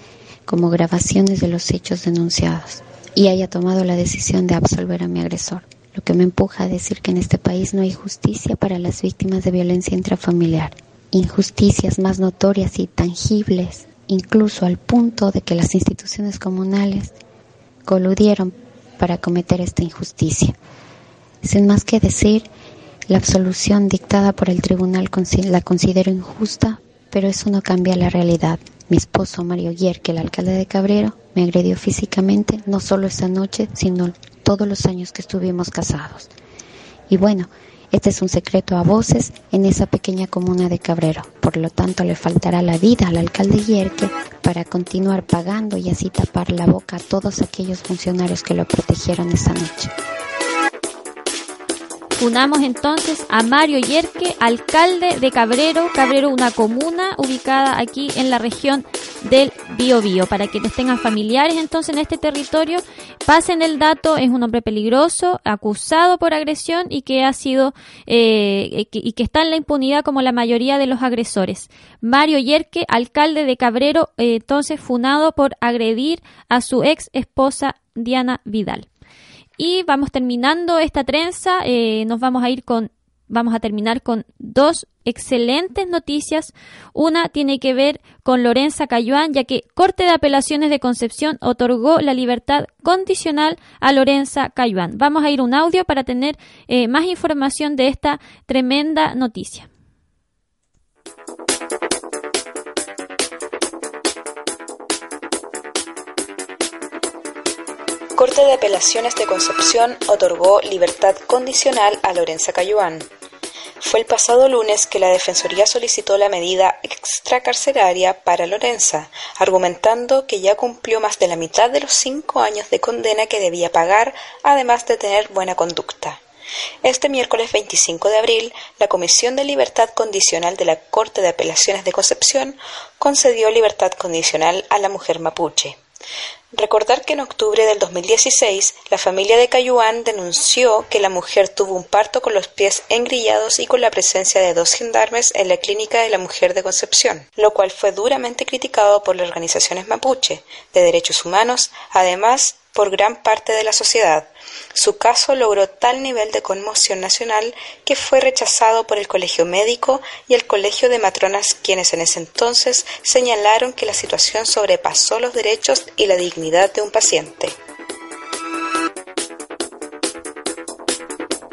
como grabaciones de los hechos denunciados, y haya tomado la decisión de absolver a mi agresor, lo que me empuja a decir que en este país no hay justicia para las víctimas de violencia intrafamiliar. Injusticias más notorias y tangibles, incluso al punto de que las instituciones comunales coludieron para cometer esta injusticia. Sin más que decir, la absolución dictada por el tribunal la considero injusta, pero eso no cambia la realidad. Mi esposo Mario Yerke, el alcalde de Cabrero, me agredió físicamente no solo esa noche, sino todos los años que estuvimos casados. Y bueno, este es un secreto a voces en esa pequeña comuna de Cabrero. Por lo tanto, le faltará la vida al alcalde Yerke para continuar pagando y así tapar la boca a todos aquellos funcionarios que lo protegieron esa noche. Unamos entonces a Mario Yerke, alcalde de Cabrero, Cabrero una comuna ubicada aquí en la región del Biobío. Para quienes tengan familiares entonces en este territorio, pasen el dato, es un hombre peligroso, acusado por agresión y que ha sido eh, y que está en la impunidad como la mayoría de los agresores. Mario Yerke, alcalde de Cabrero, eh, entonces funado por agredir a su ex esposa Diana Vidal. Y vamos terminando esta trenza, eh, nos vamos a ir con, vamos a terminar con dos excelentes noticias. Una tiene que ver con Lorenza Cayuán, ya que Corte de Apelaciones de Concepción otorgó la libertad condicional a Lorenza Cayuán. Vamos a ir un audio para tener eh, más información de esta tremenda noticia. Corte de Apelaciones de Concepción otorgó libertad condicional a Lorenza Cayuán. Fue el pasado lunes que la Defensoría solicitó la medida extracarcelaria para Lorenza, argumentando que ya cumplió más de la mitad de los cinco años de condena que debía pagar, además de tener buena conducta. Este miércoles 25 de abril, la Comisión de Libertad Condicional de la Corte de Apelaciones de Concepción concedió libertad condicional a la mujer mapuche. Recordar que en octubre del 2016 la familia de Cayuán denunció que la mujer tuvo un parto con los pies engrillados y con la presencia de dos gendarmes en la clínica de la mujer de Concepción, lo cual fue duramente criticado por las organizaciones mapuche de derechos humanos, además por gran parte de la sociedad. Su caso logró tal nivel de conmoción nacional que fue rechazado por el Colegio Médico y el Colegio de Matronas, quienes en ese entonces señalaron que la situación sobrepasó los derechos y la dignidad de un paciente.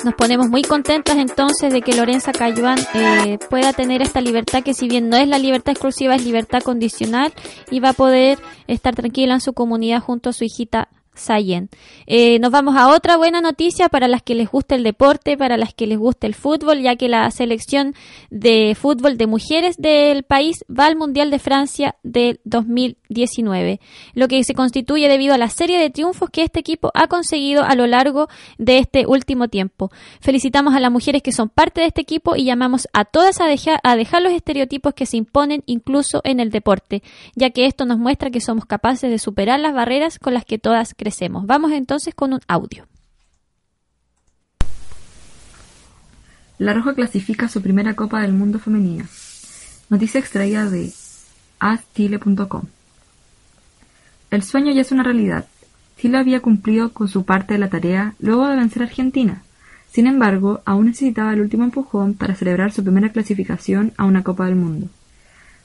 Nos ponemos muy contentas entonces de que Lorenza Cayuán eh, pueda tener esta libertad que si bien no es la libertad exclusiva, es libertad condicional y va a poder estar tranquila en su comunidad junto a su hijita Sayen. Eh, nos vamos a otra buena noticia para las que les gusta el deporte, para las que les gusta el fútbol, ya que la selección de fútbol de mujeres del país va al Mundial de Francia del 2019, lo que se constituye debido a la serie de triunfos que este equipo ha conseguido a lo largo de este último tiempo. Felicitamos a las mujeres que son parte de este equipo y llamamos a todas a dejar, a dejar los estereotipos que se imponen incluso en el deporte, ya que esto nos muestra que somos capaces de superar las barreras con las que todas crecemos. Vamos entonces con un audio. La Roja clasifica su primera Copa del Mundo femenina. Noticia extraída de aschile.com. El sueño ya es una realidad. Chile había cumplido con su parte de la tarea luego de vencer a Argentina. Sin embargo, aún necesitaba el último empujón para celebrar su primera clasificación a una Copa del Mundo.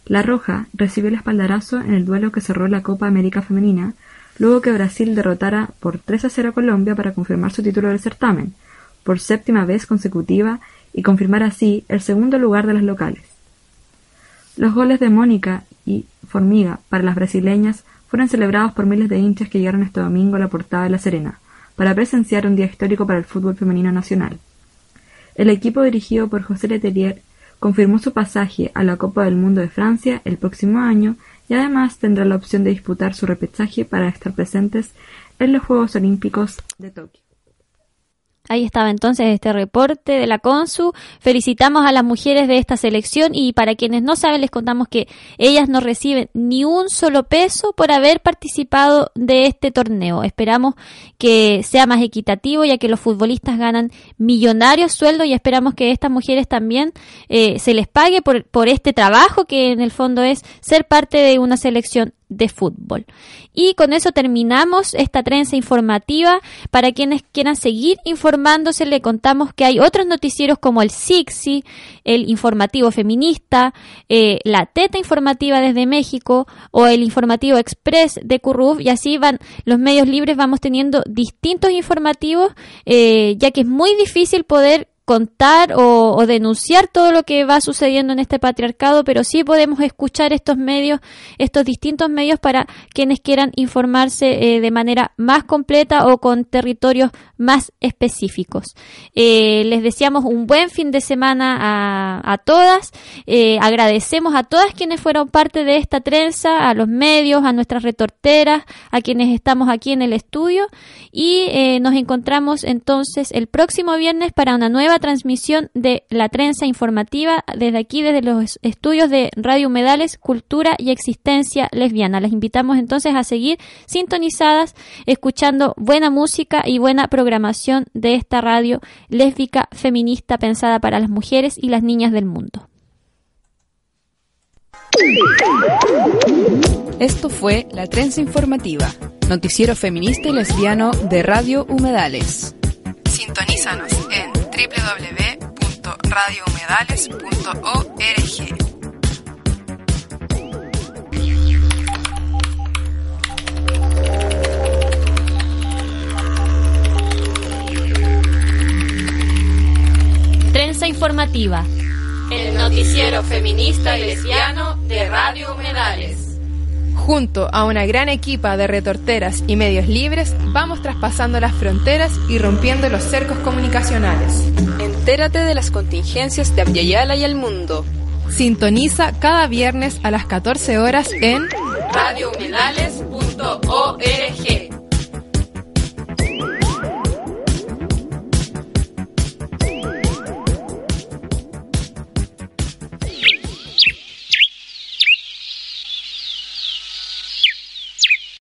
La Roja recibió el espaldarazo en el duelo que cerró la Copa América Femenina, luego que Brasil derrotara por 3 a 0 a Colombia para confirmar su título del certamen, por séptima vez consecutiva y confirmar así el segundo lugar de las locales. Los goles de Mónica y Formiga para las brasileñas fueron celebrados por miles de hinchas que llegaron este domingo a la portada de La Serena, para presenciar un día histórico para el fútbol femenino nacional. El equipo dirigido por José Letelier confirmó su pasaje a la Copa del Mundo de Francia el próximo año y además tendrá la opción de disputar su repechaje para estar presentes en los Juegos Olímpicos de Tokio. Ahí estaba entonces este reporte de la CONSU. Felicitamos a las mujeres de esta selección y para quienes no saben les contamos que ellas no reciben ni un solo peso por haber participado de este torneo. Esperamos que sea más equitativo ya que los futbolistas ganan millonarios sueldos y esperamos que estas mujeres también eh, se les pague por, por este trabajo que en el fondo es ser parte de una selección de fútbol. Y con eso terminamos esta trenza informativa. Para quienes quieran seguir informándose, le contamos que hay otros noticieros como el SIXI, el informativo feminista, eh, la Teta informativa desde México o el informativo Express de Curruf y así van los medios libres, vamos teniendo distintos informativos, eh, ya que es muy difícil poder contar o, denunciar todo lo que va sucediendo en este patriarcado, pero sí podemos escuchar estos medios, estos distintos medios para quienes quieran informarse eh, de manera más completa o con territorios más específicos. Eh, les deseamos un buen fin de semana a, todas, eh, agradecemos a todas quienes fueron parte de esta trenza, a los medios, a nuestras retorteras, a quienes estamos aquí en el estudio y nos encontramos entonces el próximo viernes para una nueva transmisión de la trenza informativa desde aquí, desde los estudios de Radio Humedales, Cultura y Existencia Lesbiana. Les invitamos entonces a seguir sintonizadas, escuchando buena música y buena programación de esta radio lésbica feminista pensada para las mujeres y las niñas del mundo. Esto fue La Trenza Informativa, noticiero feminista y lesbiano de Radio Humedales. Sintonízanos en www.radiohumedales.org. Trenza informativa. El noticiero feminista y lesbiano de Radio Humedales. Junto a una gran equipa de retorteras y medios libres, vamos traspasando las fronteras y rompiendo los cercos comunicacionales. Entérate de las contingencias de Abiyala y el mundo. Sintoniza cada viernes a las 14 horas en radiohumedales.org.